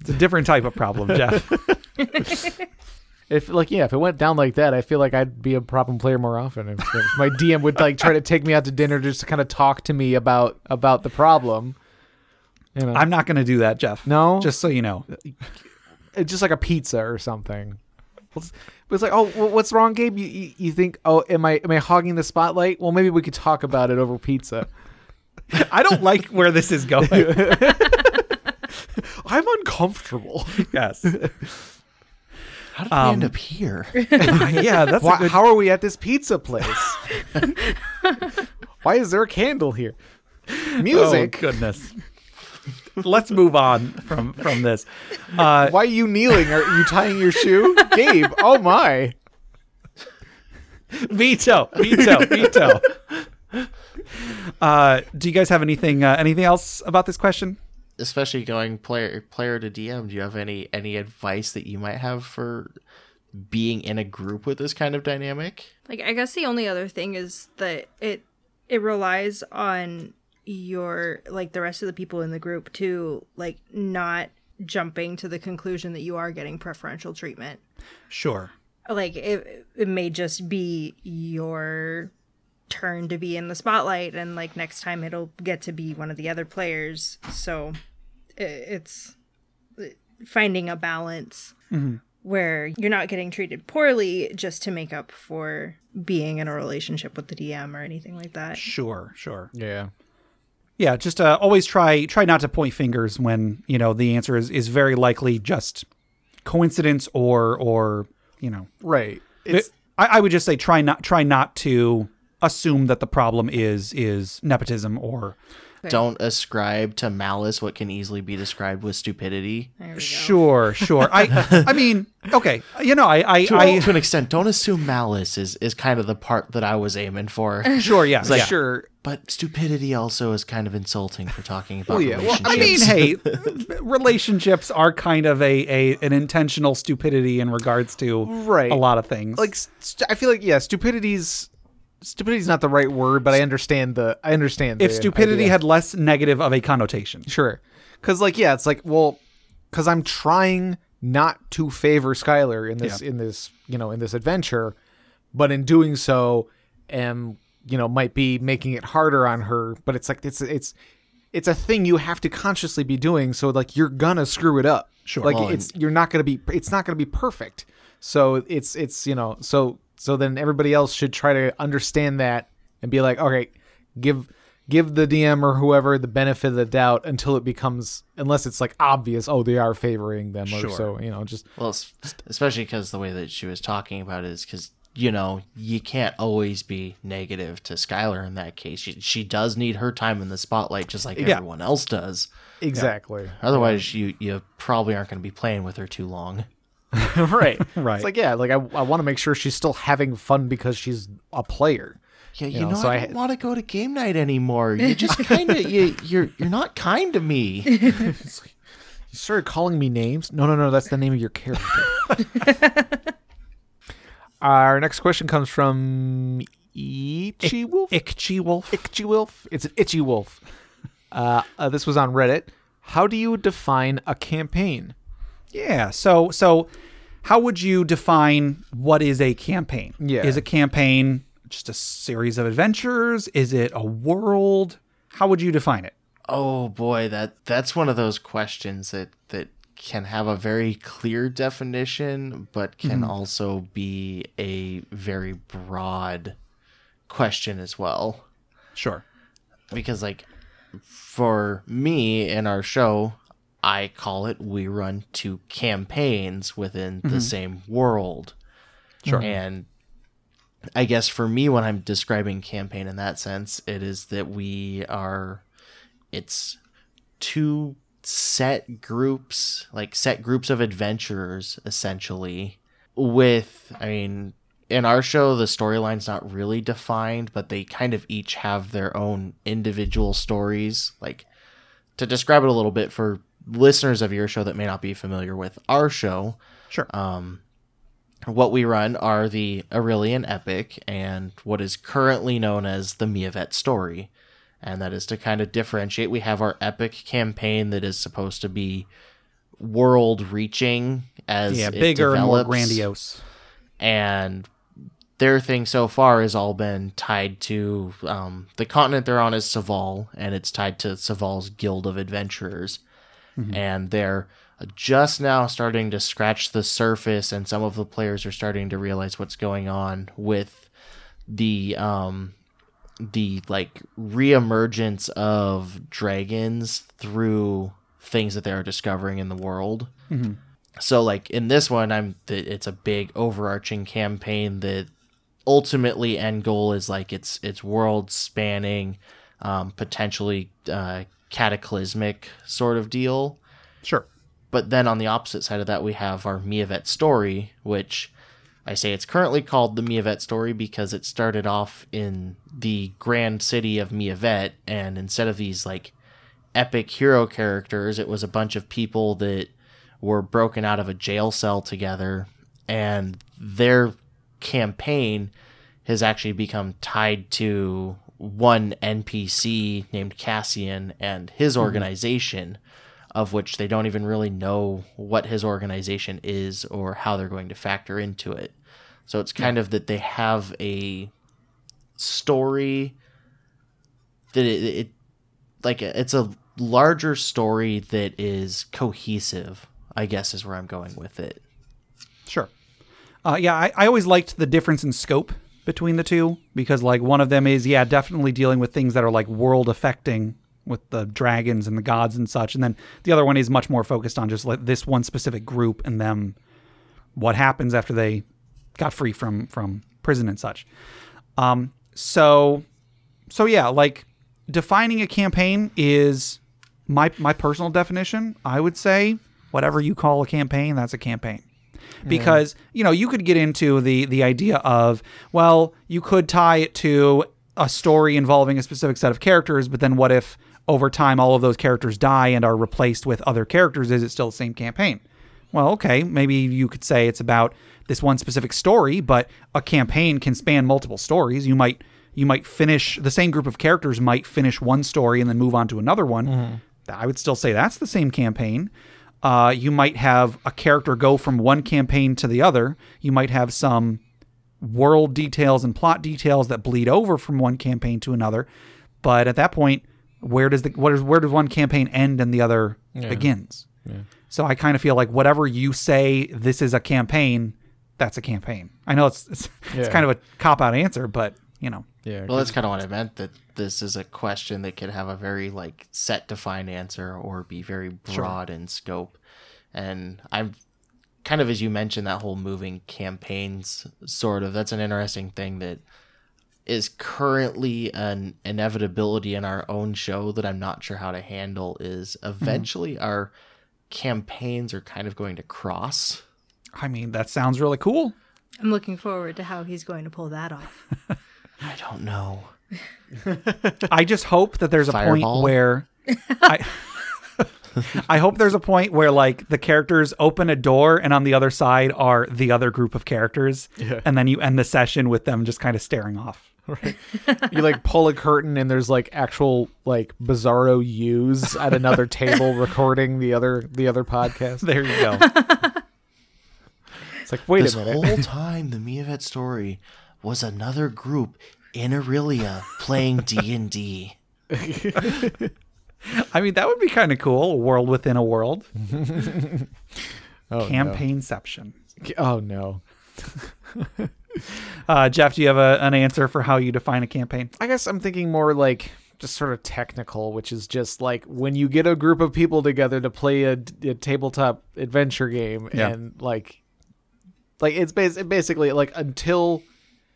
it's a different type of problem, Jeff. If like yeah, if it went down like that, I feel like I'd be a problem player more often. If, if my DM would like try to take me out to dinner just to kind of talk to me about about the problem. You know, I'm not going to do that, Jeff. No? just so you know. it's just like a pizza or something. It's, it's like, oh, what's wrong, Gabe? You, you you think, oh, am I am I hogging the spotlight? Well, maybe we could talk about it over pizza. I don't like where this is going. I'm uncomfortable. yes. How did we Um, end up here? yeah, that's a Why, good. how are we at this pizza place? Why is there a candle here? Music. Oh, goodness. Let's move on from from this. Uh, Why are you kneeling? Are you tying your shoe, Gabe? Oh my! veto, veto, veto. Uh, do you guys have anything uh, anything else about this question? Especially going player player to DM. Do you have any any advice that you might have for being in a group with this kind of dynamic? Like I guess the only other thing is that it it relies on your like the rest of the people in the group to like not jumping to the conclusion that you are getting preferential treatment. Sure. Like it it may just be your turn to be in the spotlight and like next time it'll get to be one of the other players. So it's finding a balance mm-hmm. where you're not getting treated poorly just to make up for being in a relationship with the DM or anything like that. Sure. Sure. Yeah. Yeah, just uh, always try try not to point fingers when you know the answer is is very likely just coincidence or or you know Right. It's I, I would just say try not try not to assume that the problem is is nepotism or don't ascribe to malice what can easily be described with stupidity. There we go. Sure, sure. I I mean, okay. You know, I I, To, I to an extent, don't assume malice is, is kind of the part that I was aiming for. sure, yeah. like- yeah. Sure. But stupidity also is kind of insulting for talking about Well, yeah, well, relationships. I mean, hey, relationships are kind of a, a an intentional stupidity in regards to Right. a lot of things. Like st- I feel like yeah, stupidity's stupidity's not the right word, but I understand the I understand if stupidity idea. had less negative of a connotation. Sure. Cuz like yeah, it's like well cuz I'm trying not to favor Skylar in this Yeah. in this, you know, in this adventure, but in doing so am, you know, might be making it harder on her, but it's like it's it's it's a thing you have to consciously be doing so like you're gonna screw it up. Sure. Like Well, it's you're not gonna be it's not gonna be perfect. So it's it's you know, so so then everybody else should try to understand that and be like, okay, give give the DM or whoever the benefit of the doubt until it becomes unless it's like obvious, oh, they are favoring them or so, you know, just Well, especially because the way that she was talking about it is because you know you can't always be negative to Skylar in that case. She, she does need her time in the spotlight, just like Yeah. everyone else does. exactly. Otherwise, you you probably aren't going to be playing with her too long. right. Right. It's like yeah, like I, I want to make sure she's still having fun because she's a player. Yeah, you, know, know, so I, I don't had- want to go to game night anymore. You just kind of you you're you're not kind to me. You started calling me names. No, no, no. That's the name of your character. Our next question comes from Itchy Wolf. Ickchy wolf. Itchy Wolf. It's an Itchy Wolf. Uh, uh, this was on Reddit. How do you define a campaign? Yeah. So so how would you define what is a campaign? Yeah. Is a campaign just a series of adventures? Is it a world? How would you define it? Oh boy, that that's one of those questions that that can have a very clear definition, but can mm-hmm. also be a very broad question as well. Sure. Because like for me in our show, I call it we run two campaigns within the mm-hmm. same world. Sure. And I guess for me when I'm describing campaign in that sense, it is that we are it's two set groups, like set groups of adventurers essentially with I mean in our show the storyline's not really defined, but they kind of each have their own individual stories. Like to describe it a little bit for listeners of your show that may not be familiar with our show, Sure. Um, what we run are the Aerylian Epic and what is currently known as the Miavet story. And that is to kind of differentiate. We have our epic campaign that is supposed to be world reaching as yeah, bigger and more grandiose. And their thing so far has all been tied to um, the continent they're on is Saval, and it's tied to Saval's Guild of Adventurers. And they're just now starting to scratch the surface, and some of the players are starting to realize what's going on with the um, the like reemergence of dragons through things that they are discovering in the world. So like in this one, I'm it's a big overarching campaign that ultimately end goal is like it's it's world spanning, um, potentially uh, cataclysmic sort of deal. Sure. But then on the opposite side of that, we have our Miavet story, which I say it's currently called the Miavet story because it started off in the grand city of Miavet, and instead of these like epic hero characters, it was a bunch of people that were broken out of a jail cell together, and their campaign has actually become tied to one NPC named Cassian and his organization, of which they don't even really know what his organization is or how they're going to factor into it. So it's kind of that they have a story that it, it like it's a larger story that is cohesive. I guess is where I'm going with it. Sure. Uh, yeah, I, I always liked the difference in scope between the two because, like, one of them is, yeah, definitely dealing with things that are like world affecting with the dragons and the gods and such. And then the other one is much more focused on just like this one specific group and them, what happens after they got free from, from prison and such. Um, so, so yeah, like, defining a campaign is my my personal definition. I would say whatever you call a campaign, that's a campaign. Mm. Because you know you could get into the the idea of well you could tie it to a story involving a specific set of characters, but then what if over time all of those characters die and are replaced with other characters? Is it still the same campaign? Well, okay, maybe you could say it's about this one specific story, but a campaign can span multiple stories. You might you might finish the same group of characters might finish one story and then move on to another one. Mm-hmm. I would still say that's the same campaign. Uh, you might have a character go from one campaign to the other. You might have some world details and plot details that bleed over from one campaign to another. But at that point, where does the what is where does one campaign end and the other begins? So I kind of feel like whatever you say, this is a campaign. That's a campaign. I know it's it's, it's kind of a cop out answer, but you know, Yeah. Well, that's kind of what I meant. That this is a question that could have a very like set defined answer or be very broad in scope. And I'm kind of as you mentioned that whole moving campaigns sort of. That's an interesting thing that is currently an inevitability in our own show that I'm not sure how to handle. Is mm-hmm. eventually our campaigns are kind of going to cross. I mean that sounds really cool. I'm looking forward to how he's going to pull that off. I don't know. I just hope that there's a Fireball? point where I I hope there's a point where like the characters open a door and on the other side are the other group of characters. Yeah. And then you end the session with them just kind of staring off. you like pull a curtain and there's like actual like bizarro U's at another table recording the other the other podcast. There you go. It's like wait this a minute. whole time, the Miavet story was another group in Aerylia playing D and D. I mean that would be kind of cool. A world within a world. Oh, Campaignception. no. Oh no. Uh, Jeff, do you have a, an answer for how you define a campaign? I guess I'm thinking more like just sort of technical, which is just like when you get a group of people together to play a, a tabletop adventure game, Yeah. and like, like it's bas- basically like until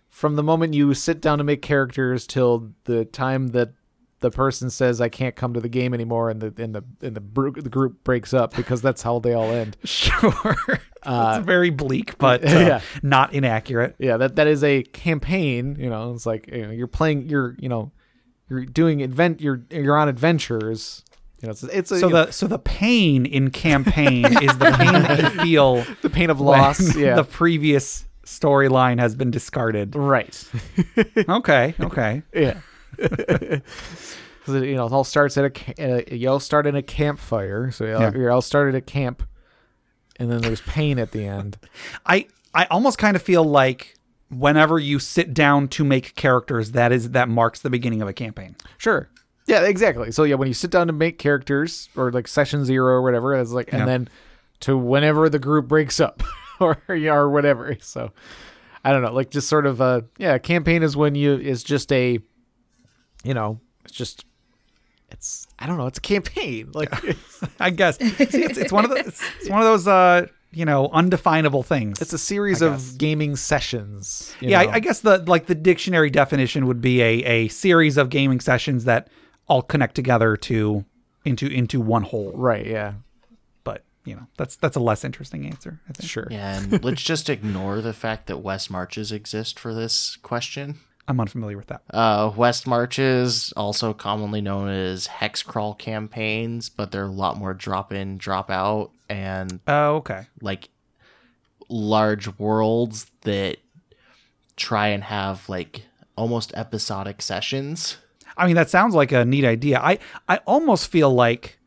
from the moment you sit down to make characters till the time that the person says I can't come to the game anymore, and the and the and the, br- the group breaks up because that's how they all end. Sure. it's very bleak, but uh, yeah. not inaccurate. Yeah, that that is a campaign. You know, it's like you know, you're playing. You're you know, you're doing advent. You're you're on adventures. You know, it's it's a, So you know, the so the pain in campaign is the pain that you feel the pain of loss. Yeah, the previous storyline has been discarded. right. Okay, okay. Yeah. Because you know, it all starts at a, a uh, you all start in a campfire. So you all, Yeah. you all start at a camp, and then there's pain at the end. I I almost kind of feel like whenever you sit down to make characters, that is that marks the beginning of a campaign. Sure. Yeah, exactly. So yeah, when you sit down to make characters or like session zero or whatever, it's like, Yeah. and then to whenever the group breaks up or yeah, or whatever. So I don't know, like just sort of a yeah, a campaign is when you is just a, you know, it's just it's I don't know, it's a campaign. Like I guess See, it's, it's one of the it's, it's one of those uh you know undefinable things. it's a series of gaming sessions. you yeah, know? I, I guess the like the dictionary definition would be a a series of gaming sessions that all connect together to into into one whole. right. Yeah, you know that's that's a less interesting answer. I think. sure. Yeah, and let's just ignore the fact that West Marches exist for this question. I'm unfamiliar with that. Uh, West Marches, also commonly known as hex crawl campaigns, but they're a lot more drop in, drop out, and Oh, okay. like large worlds that try and have like almost episodic sessions. I mean, that sounds like a neat idea. I I almost feel like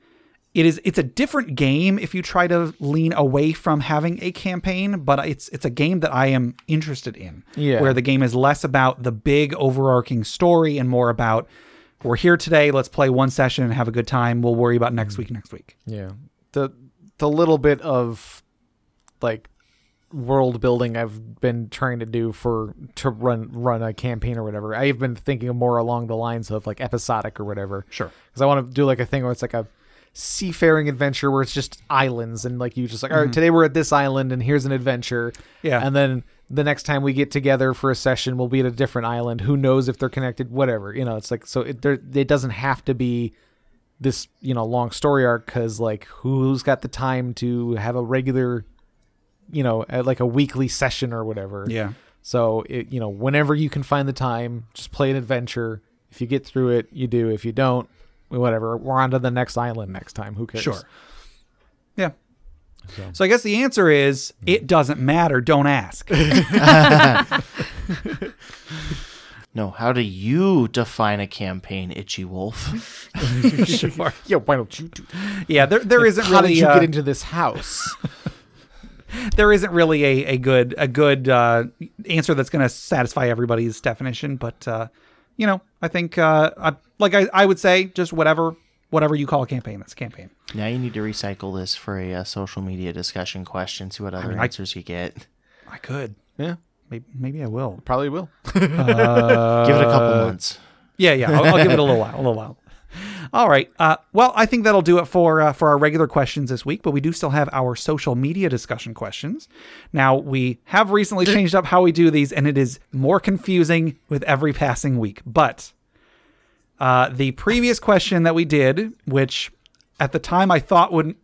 it is it's a different game if you try to lean away from having a campaign, but it's it's a game that I am interested in. Yeah. Where the game is less about the big overarching story and more about we're here today, let's play one session and have a good time. We'll worry about next week next week. Yeah. The the little bit of like world building I've been trying to do for to run run a campaign or whatever. I've been thinking more along the lines of like episodic or whatever. Sure. Cuz I want to do like a thing where it's like a seafaring adventure where it's just islands and like you just like all right mm-hmm. today we're at this island and here's an adventure Yeah. and then the next time we get together for a session, we'll be at a different island. Who knows if they're connected? Whatever, you know. It's like so it there it doesn't have to be this you know long story arc because like who's got the time to have a regular, you know, like a weekly session or whatever. Yeah. So it, you know, whenever you can find the time, just play an adventure. If you get through it, you do. If you don't, whatever. We're on to the next island next time. Who cares? Sure. Yeah. So. I guess the answer is it doesn't matter. Don't ask. No, how do you define a campaign, Itchy Wolf? sure. Yeah. Why don't you do? Yeah, there there isn't How really did you uh, get into this house? there isn't really a, a good a good uh, answer that's going to satisfy everybody's definition. But uh, you know, I think uh, I, like I, I would say just whatever whatever you call a campaign, that's a campaign. now you need to recycle this for a uh, social media discussion question. See what other mean, I- answers you get. I could. yeah. Maybe, maybe I will. Probably will. Give it a couple months. Yeah, yeah. I'll, I'll give it a little while. A little while. All right. Uh, well, I think that'll do it for uh, for our regular questions this week. But we do still have our social media discussion questions. Now we have recently changed up how we do these, and it is more confusing with every passing week. But uh, the previous question that we did, which at the time I thought would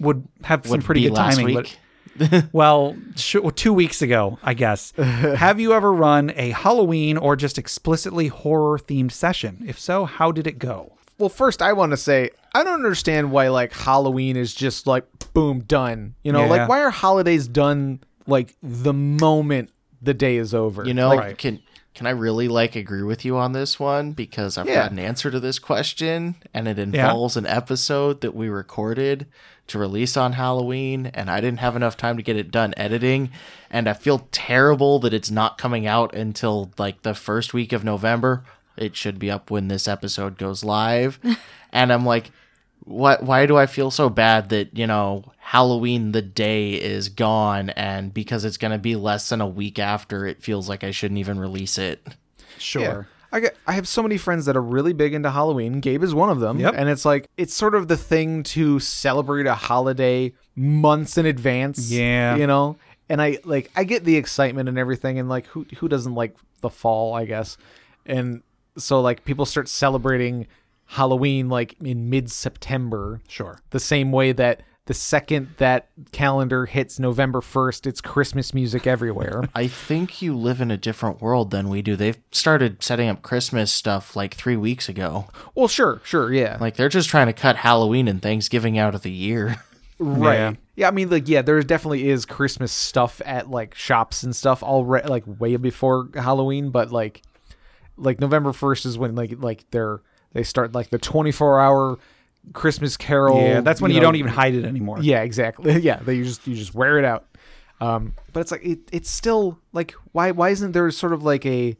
would have some Would pretty good timing, week. but well, sh- two weeks ago, I guess. Have you ever run a Halloween or just explicitly horror themed session? If so, how did it go? Well, first I want to say I don't understand why like Halloween is just like boom done. You know, Yeah. like why are holidays done like the moment the day is over? You know, Right. can can I really like agree with you on this one because I've Yeah. got an answer to this question and it involves an episode that we recorded to release on Halloween and I didn't have enough time to get it done editing and I feel terrible that it's not coming out until like the first week of November. It should be up when this episode goes live. and I'm like what why do I feel so bad that, you know, Halloween the day is gone and because it's going to be less than a week after it feels like I shouldn't even release it. Sure. Yeah. I get, I have so many friends that are really big into Halloween. Gabe is one of them. Yep. And it's like it's sort of the thing to celebrate a holiday months in advance. Yeah. You know? And I like I get the excitement and everything and like who who doesn't like the fall, I guess. And so like people start celebrating Halloween like in mid September. Sure. The same way that the second that calendar hits November 1st, it's Christmas music everywhere. I think you live in a different world than we do. They've started setting up Christmas stuff like 3 weeks ago. well, sure, sure, yeah. Like they're just trying to cut Halloween and Thanksgiving out of the year. Right. Yeah. Yeah. I mean, like, yeah, there definitely is Christmas stuff at like shops and stuff already, like way before Halloween. But like, like November first is when like like they're they start like the twenty four hour Christmas Carol. Yeah, that's when you, know- don't even hide it anymore. Yeah, exactly. Yeah, they you just you just wear it out. Um, but it's like it, it's still like why why isn't there sort of like a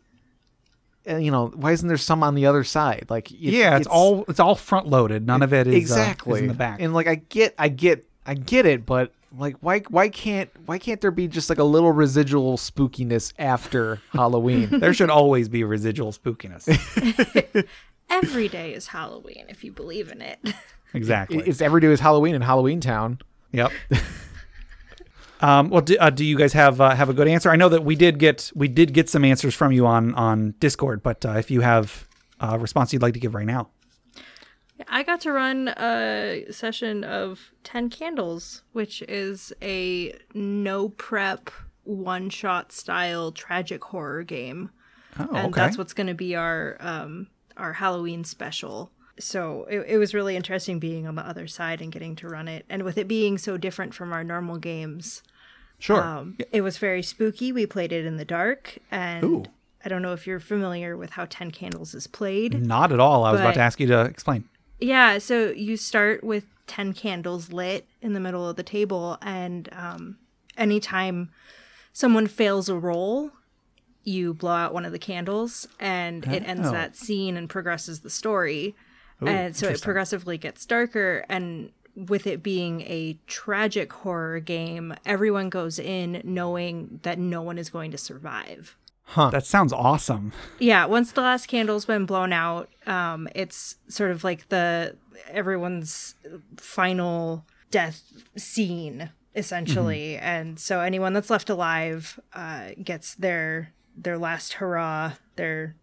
uh, you know why isn't there some on the other side like it- yeah, it's, all it's all front loaded. None of it is uh, is exactly in the back. and like i get i get i get it but like why why can't why can't there be just like a little residual spookiness after halloween there should always be residual spookiness. Every day is Halloween if you believe in it. exactly. it's every day is halloween in halloween town Yep. um, well, do, uh, do you guys have uh, have a good answer? I know that we did get we did get some answers from you on on Discord, but uh, if you have a response you'd like to give right now, I got to run a session of 10 Candles, which is a no prep, one shot style tragic horror game. oh, and okay, that's what's going to be our um, our Halloween special. So it, it was really interesting being on the other side and getting to run it, and with it being so different from our normal games, sure. um, it was very spooky. We played it in the dark, and Ooh. I don't know if you're familiar with how Ten Candles is played. Not at all. I was about to ask you to explain. Yeah, so you start with 10 candles lit in the middle of the table, and um, anytime someone fails a roll, you blow out one of the candles, and it ends Oh. that scene and progresses the story. and so it progressively gets darker, and with it being a tragic horror game, everyone goes in knowing that no one is going to survive. Huh. That sounds awesome. Yeah, once the last candle's been blown out, um, it's sort of like the everyone's final death scene essentially. And so anyone that's left alive uh, gets their their last hurrah. Their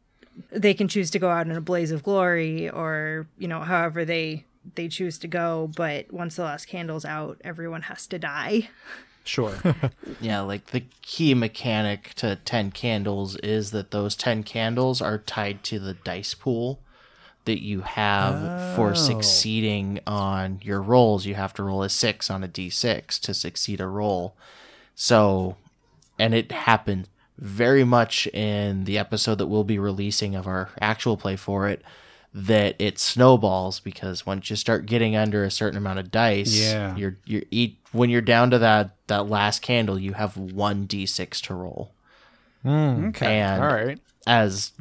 they can choose to go out in a blaze of glory, or you know, however they they choose to go. But once the last candle's out, everyone has to die. Sure. Yeah, like the key mechanic to 10 candles is that those 10 candles are tied to the dice pool that you have for oh. succeeding on your rolls. You have to roll a 6 on a d6 to succeed a roll. So, and it happened very much in the episode that we'll be releasing of our actual play for it that it snowballs because once you start getting under a certain amount of dice, Yeah. you're you're eat when you're down to that that last candle, you have one d6 to roll. Hmm. okay. And All right. as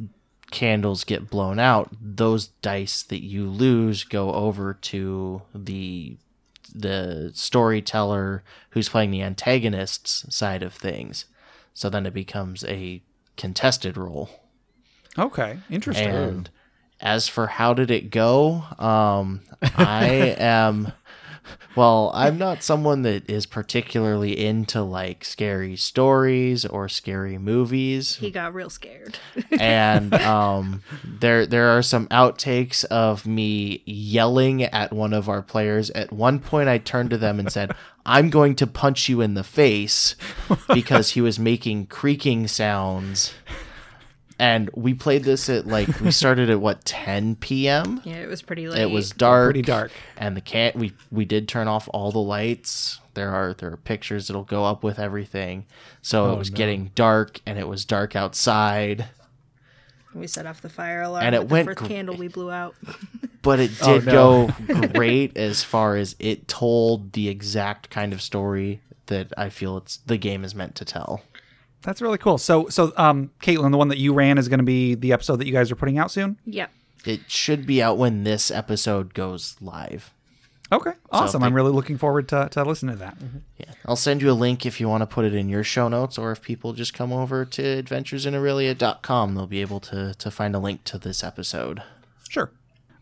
candles get blown out, those dice that you lose go over to the the storyteller who's playing the antagonist's side of things. So then it becomes a contested roll. Okay. Interesting. And as for how did it go, um, I am. Well, I'm not someone that is particularly into like scary stories or scary movies He got real scared. and um, there there are some outtakes of me yelling at one of our players. At one point, I turned to them and said, "I'm going to punch you in the face," because he was making creaking sounds. And we played this at like we started at what 10 p.m. yeah, it was pretty late. It was dark, Pretty dark. and the can we we did turn off all the lights. There are there are pictures that'll go up with everything. So it oh, was getting dark, and it was dark outside. We set off the fire alarm. And it with the went first gr- candle we blew out. but it Oh, did go great as far as it told the exact kind of story that I feel it's the game is meant to tell. That's really cool. So, so, um, Caitlin, the one that you ran is going to be the episode that you guys are putting out soon. yep. It should be out when this episode goes live. Okay. Awesome. they- I'm really looking forward to, to listening to that. Yeah. I'll send you a link if you want to put it in your show notes or if people just come over to adventuresinaerylia.com, they'll be able to to find a link to this episode. Sure.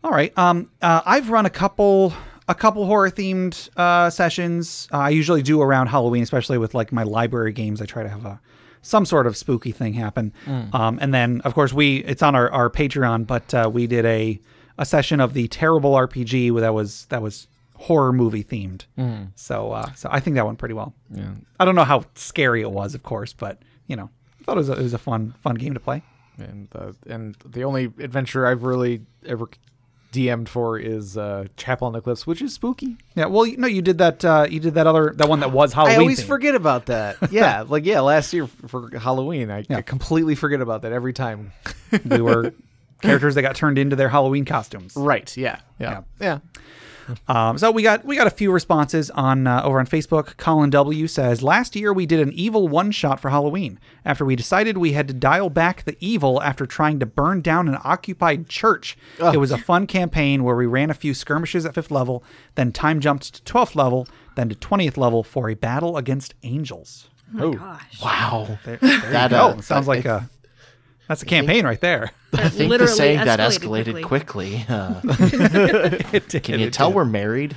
All right. Um, uh, I've run a couple a couple horror themed uh, sessions. Uh, I usually do around Halloween, especially with like my library games. I try to have a some sort of spooky thing happen. Um, and then of course we it's on our, our Patreon, but uh, we did a a session of the terrible RPG that was that was horror movie themed. So uh, so I think that went pretty well. Yeah. I don't know how scary it was, of course, but you know, I thought it was a, it was a fun fun game to play. And uh, and the only adventure I've really ever DM'd for is uh, Chapel on the Cliffs, which is spooky. Yeah, well, you, no, you did that. Uh, you did that other that one that was Halloween. I always themed. forget about that. Yeah, like yeah, last year for Halloween, I, Yeah. I completely forget about that every time. we were characters that got turned into their Halloween costumes. Right? Yeah. Yeah. Yeah. Um, so we got we got a few responses on uh, over on Facebook. Colin W says last year we did an evil one shot for Halloween. After we decided we had to dial back the evil after trying to burn down an occupied church. It was a fun campaign where we ran a few skirmishes at fifth level, then time jumped to twelfth level, then to twentieth level for a battle against angels. Oh, Gosh. Wow. There, there That, you uh, go. Sounds like a that's a campaign right there. I think the literally saying that escalated escalated quickly. uh, did, can you tell did. we're married?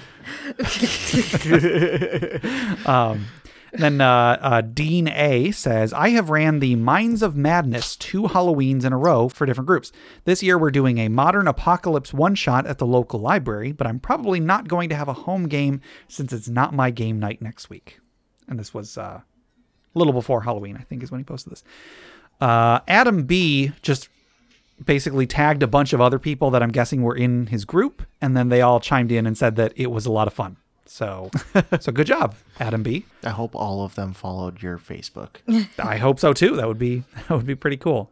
Then uh, uh, Dean A says, I have ran the Mines of Madness two Halloweens in a row for different groups. This year we're doing a modern apocalypse one shot at the local library, but I'm probably not going to have a home game since it's not my game night next week. And this was uh, a little before Halloween, I think, is when he posted this. Uh, Adam B just basically tagged a bunch of other people that I'm guessing were in his group, and then they all chimed in and said that it was a lot of fun. So, so good job, Adam B. I hope all of them followed your Facebook. I hope so too. That would be that would be pretty cool.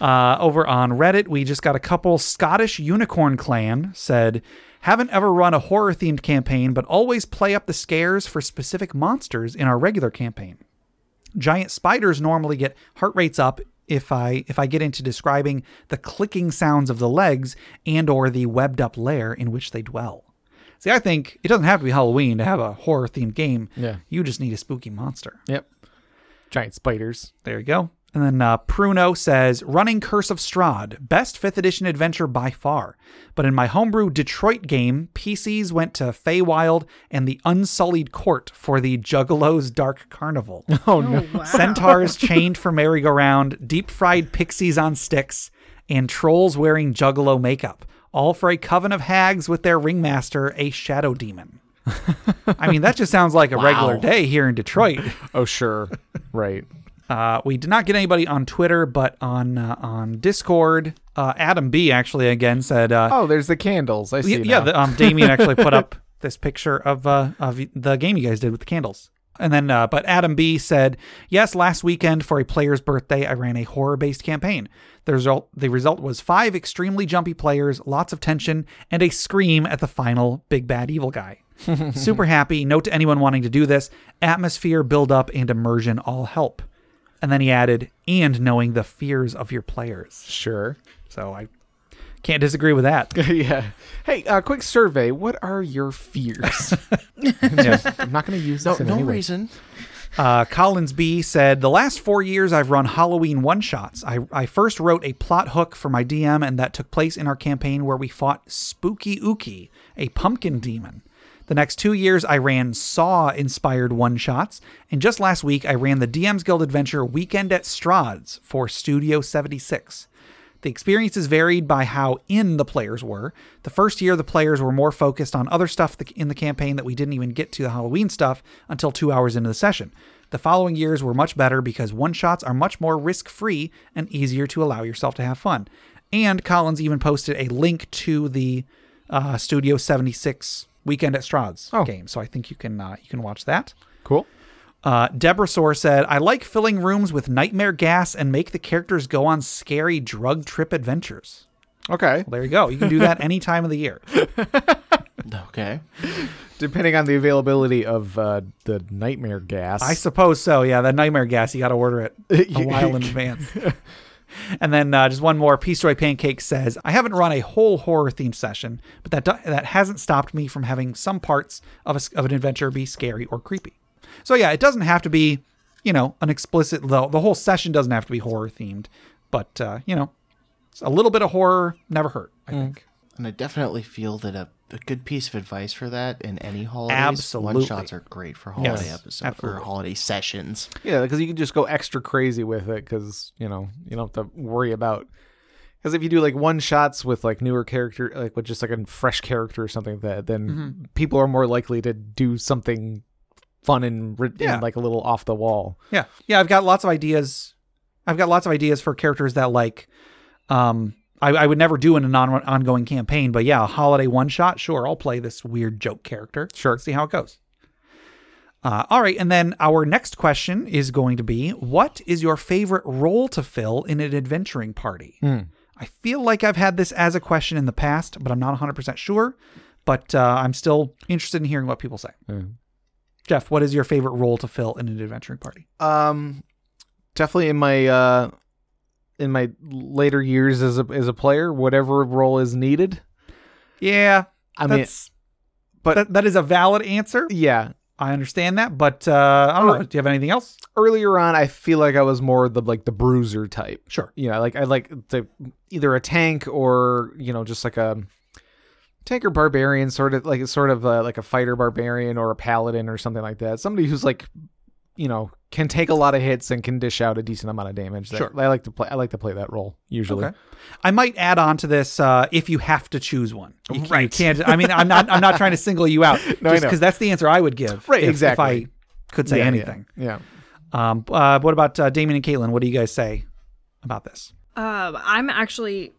uh, over on Reddit, we just got a couple. Scottish Unicorn Clan said, "Haven't ever run a horror themed campaign, but always play up the scares for specific monsters in our regular campaign. Giant spiders normally get heart rates up." If I if I get into describing the clicking sounds of the legs and or the webbed up lair in which they dwell. See, I think it doesn't have to be Halloween to have a horror themed game. Yeah. You just need a spooky monster. Yep. Giant spiders. There you go. And then uh, Pruno says, running Curse of Strahd, best 5th edition adventure by far. But in my homebrew Detroit game, PCs went to Feywild and the Unseelie Court for the Juggalos Dark Carnival. Oh no. wow. Centaurs chained for merry-go-round, deep fried pixies on sticks, and trolls wearing juggalo makeup, all for a coven of hags with their ringmaster, a shadow demon. I mean, that just sounds like a regular day here in Detroit. Oh sure. right. Uh, we did not get anybody on Twitter, but on uh, on Discord, uh, Adam B actually again said, uh, Oh, there's the candles. I see. Y- yeah, the, um, Damien actually put up this picture of uh, of the game you guys did with the candles. And then, uh, but Adam B said, yes, last weekend for a player's birthday, I ran a horror based campaign. The result, the result was five extremely jumpy players, lots of tension, and a scream at the final big bad evil guy. Super happy. Note to anyone wanting to do this atmosphere, build up, and immersion all help. And then he added, and knowing the fears of your players. sure. So I can't disagree with that. yeah. Hey, uh, quick survey. What are your fears? I'm not going to use No, in no any way. reason. Uh, Collins B said, The last four years I've run Halloween one shots. I, I first wrote a plot hook for my DM, and that took place in our campaign where we fought Spooky Ookie, a pumpkin demon. The next two years, I ran Saw inspired one shots, and just last week, I ran the DM's Guild adventure Weekend at Strahd's for Studio 76. The experiences varied by how in the players were. The first year, the players were more focused on other stuff in the campaign that we didn't even get to the Halloween stuff until two hours into the session. The following years were much better because one shots are much more risk free and easier to allow yourself to have fun. And Collins even posted a link to the uh, Studio 76 Weekend at Strahd's Oh. game, so I think you can uh, you can watch that. Cool. Uh, Deborah Soar said, I like filling rooms with nightmare gas and make the characters go on scary drug trip adventures. Okay. Well, there you go. You can do that any time of the year. Okay. Depending on the availability of uh, the nightmare gas. I suppose so. Yeah, that nightmare gas, you got to order it a while in advance. And then uh, just one more. Peace Joy Pancake says, I haven't run a whole horror themed session, but that do- that hasn't stopped me from having some parts of, a of an adventure be scary or creepy. So yeah, it doesn't have to be, you know, an explicit. The, the whole session doesn't have to be horror themed, but uh, you know, a little bit of horror never hurt. I think. And I definitely feel that a, a good piece of advice for that in any holidays, Absolutely. one shots are great for holiday Yes, episodes absolutely. or holiday sessions. Yeah, because you can just go extra crazy with it because you know you don't have to worry about. Because if you do like one shots with like newer character, like with just like a fresh character or something like that, then Mm-hmm. people are more likely to do something fun and, ri- Yeah. and like a little off the wall. Yeah. Yeah, I've got lots of ideas. I've got lots of ideas for characters that like um I, I would never do in a non ongoing campaign, but yeah, a holiday one shot, sure, I'll play this weird joke character. Sure. See how it goes. Uh, all right, and then our next question is going to be What is your favorite role to fill in an adventuring party? I feel like I've had this as a question in the past, but I'm not 100% sure. But uh, I'm still interested in hearing what people say. Jeff, what is your favorite role to fill in an adventuring party? Um, definitely in my uh, in my later years as a as a player, whatever role is needed. Yeah, I mean, that's, but- that, that is a valid answer. yeah. I understand that, but uh, I don't know. Do you have anything else? Earlier on, I feel like I was more the like the bruiser type. Sure. you know, like I like the either a tank or you know just like a tank or barbarian, sort of like a sort of uh, like a fighter barbarian or a paladin or something like that. Somebody who's like, you know, can take a lot of hits and can dish out a decent amount of damage. That- Sure. I like to play. I like to play that role usually. Okay. I might add on to this uh, if you have to choose one. You, can't- you Right. can't. I mean, I'm not. I'm not trying to single you out. No, just because that's the answer I would give. Right, if- exactly. If I could say Yeah, yeah, anything. Yeah. Um. Uh, what about uh, Damien and Caitlin? What do you guys say about this? Um, I'm actually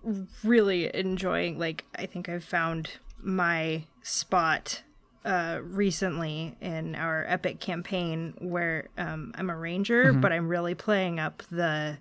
really enjoying. Like, I think I've found my spot uh, recently in our epic campaign where um, I'm a ranger, but I'm really playing up the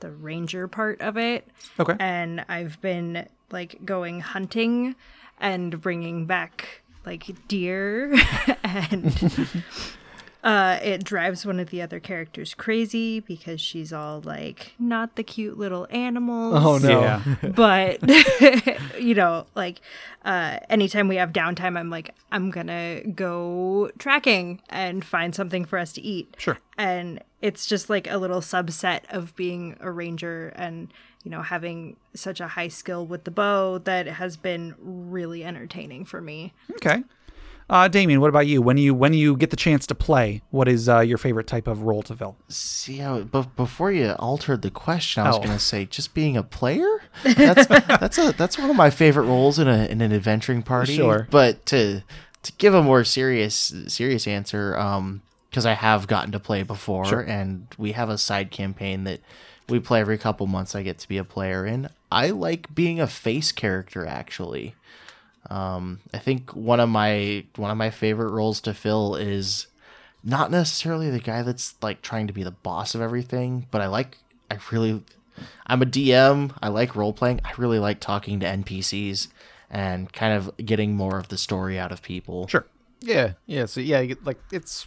the ranger part of it. Okay. and I've been like going hunting and bringing back like deer and Uh, it drives one of the other characters crazy because she's all like, not the cute little animals. Oh no. Yeah. but you know like uh anytime we have downtime i'm like i'm gonna go tracking and find something for us to eat Sure. and it's just like a little subset of being a ranger and you know having such a high skill with the bow that has been really entertaining for me Okay. Uh, Damien, what about you? When you when you get the chance to play, what is uh, your favorite type of role to fill? See how, but before you altered the question, I was Oh. gonna say just being a player. That's that's a that's one of my favorite roles in a in an adventuring party. Sure. But to to give a more serious serious answer, um, because I have gotten to play before, and we have a side campaign that we play every couple months. I get to be a player in. I like being a face character actually. Um, I think one of my one of my favorite roles to fill is not necessarily the guy that's like trying to be the boss of everything, but I like I really I'm a DM. I like role playing. I really like talking to NPCs and kind of getting more of the story out of people. Sure. Yeah, yeah. So yeah, like it's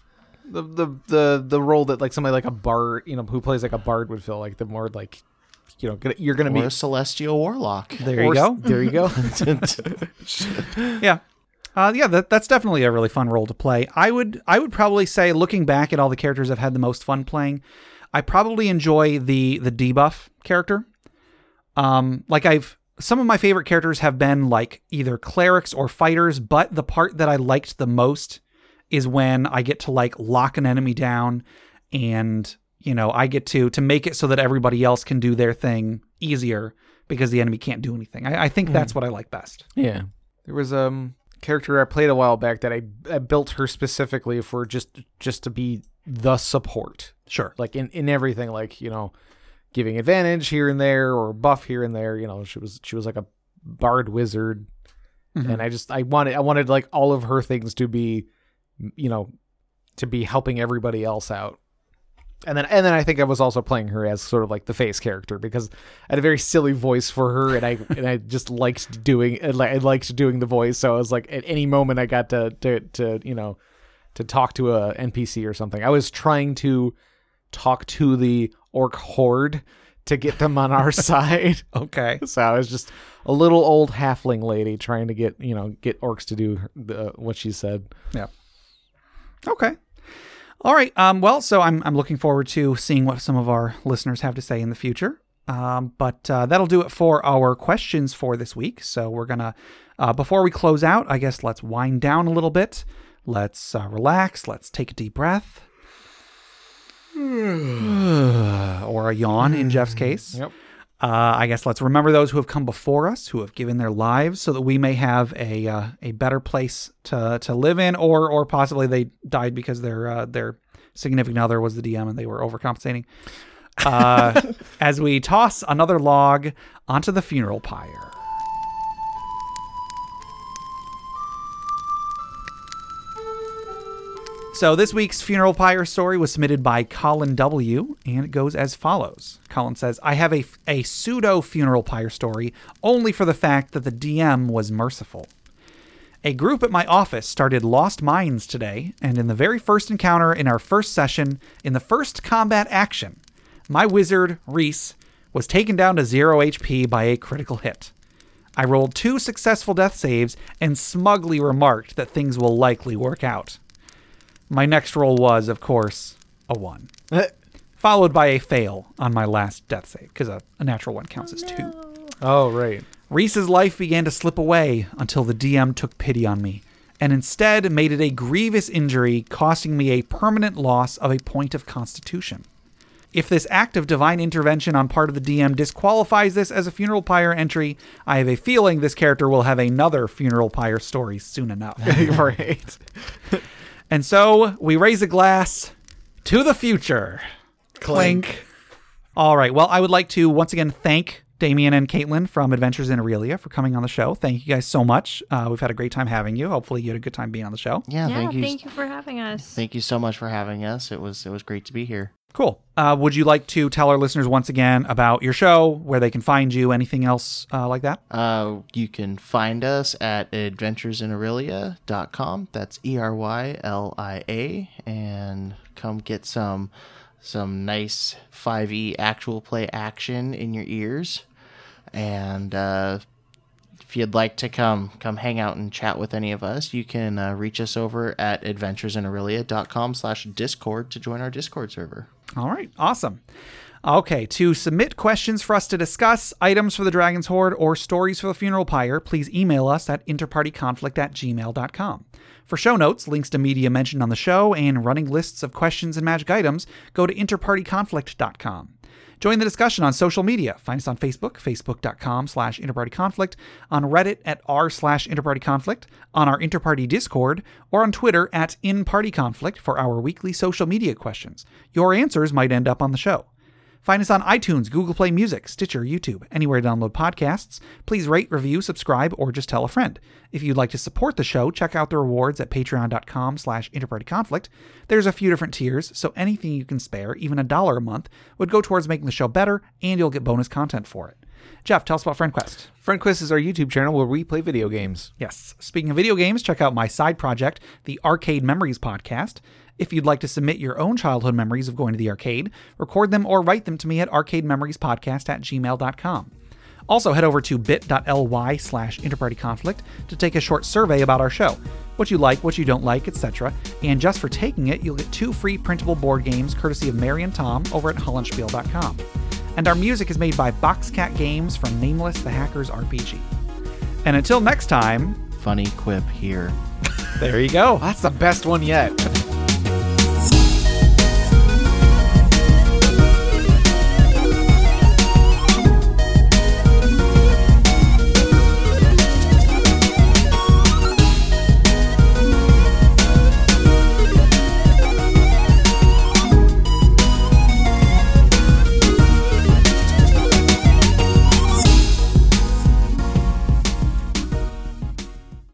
the the the the role that like somebody like a bard, you know, who plays like a bard would feel like the more like you know gonna, you're gonna Or be a celestial warlock. There you or- go. There you go. Yeah. Uh, yeah, that, that's definitely a really fun role to play. I would I would probably say, looking back at all the characters I've had the most fun playing, I probably enjoy the the debuff character. Um, like I've some of my favorite characters have been like either clerics or fighters, but the part that I liked the most is when I get to like lock an enemy down and you know, I get to to make it so that everybody else can do their thing easier because the enemy can't do anything. I, I think that's what I like best. Yeah. There was um character I played a while back that I, I built her specifically for just just to be the support. Sure. Like in, in everything, like, you know, giving advantage here and there or buff here and there. You know, she was she was like a bard wizard. And I just I wanted I wanted like all of her things to be you know, to be helping everybody else out. And then and then I think I was also playing her as sort of like the face character because I had a very silly voice for her and I and I just liked doing I I liked doing the voice so I was like at any moment I got to to to you know to talk to a NPC or something. I was trying to talk to the orc horde to get them on our side. Okay. So I was just a little old halfling lady trying to get you know get orcs to do the, what she said. Yeah. Okay. All right. Um, well, so I'm I'm looking forward to seeing what some of our listeners have to say in the future. Um, but uh, that'll do it for our questions for this week. So we're gonna uh, before we close out, I guess let's wind down a little bit. Let's uh, relax. Let's take a deep breath. or a yawn in Jeff's case. Yep. Uh, I guess let's remember those who have come before us, who have given their lives, so that we may have a uh, a better place to to live in, or or possibly they died because their uh, their significant other was the DM and they were overcompensating. Uh, as we toss another log onto the funeral pyre. So this week's funeral pyre story was submitted by Colin W, and it goes as follows. Colin says, "I have a a pseudo funeral pyre story only for the fact that the DM was merciful. A group at my office started Lost Mines today, and in the very first encounter in our first session, in the first combat action, my wizard, Reese, was taken down to 0 HP by a critical hit. I rolled two successful death saves and smugly remarked that things will likely work out. My next roll was, of course, a 1, followed by a fail on my last death save, because a, a natural one counts as 2. Oh right. Reese's life began to slip away until the DM took pity on me, and instead made it a grievous injury, costing me a permanent loss of a point of constitution. If this act of divine intervention on part of the DM disqualifies this as a funeral pyre entry, I have a feeling this character will have another funeral pyre story soon enough. right. and so we raise a glass to the future. Clink. All right. Well, I would like to once again thank Damien and Caitlin from Adventures in Aerylia for coming on the show. Thank you guys so much. Uh, we've had a great time having you. Hopefully, you had a good time being on the show. Yeah, Yeah, thank you. thank you for having us. Thank you so much for having us. It was it was great to be here. Cool. Uh, would you like to tell our listeners once again about your show, where they can find you, anything else uh, like that? Uh, you can find us at adventuresinaerylia.com. That's E R Y L I A, and come get some some nice 5e actual play action in your ears. And uh, if you'd like to come come hang out and chat with any of us, you can uh, reach us over at adventuresinaerylia.com slash discord to join our Discord server. All right, awesome. Okay, to submit questions for us to discuss, items for the Dragon's Hoard, or stories for the Funeral Pyre, please email us at interpartyconflict at gmail.com. For show notes, links to media mentioned on the show, and running lists of questions and magic items, go to interpartyconflict.com. Join the discussion on social media. Find us on Facebook, facebook.com slash interpartyconflict, on Reddit at r slash interpartyconflict, on our interparty Discord, or on Twitter at inpartyconflict for our weekly social media questions. Your answers might end up on the show. Find us on iTunes, Google Play Music, Stitcher, YouTube, anywhere to download podcasts. Please rate, review, subscribe, or just tell a friend. If you'd like to support the show, check out the rewards at patreon.com slash interpartyconflict. There's a few different tiers, so anything you can spare, even a dollar a month, would go towards making the show better, and you'll get bonus content for it. Jeff, tell us about FriendQuest. FriendQuest is our YouTube channel where we play video games. Yes. Speaking of video games, check out my side project, the Arcade Memories podcast. If you'd like to submit your own childhood memories of going to the arcade, record them or write them to me at arcadememoriespodcast at gmail.com. Also, head over to bit.ly slash interpartyconflict to take a short survey about our show, what you like, what you don't like, etc. And just for taking it, you'll get two free printable board games courtesy of Mary and Tom over at hollandspiel.com. And our music is made by Boxcat Games from Nameless the Hackers RPG. And until next time, Funny quip here. there you go. That's the best one yet.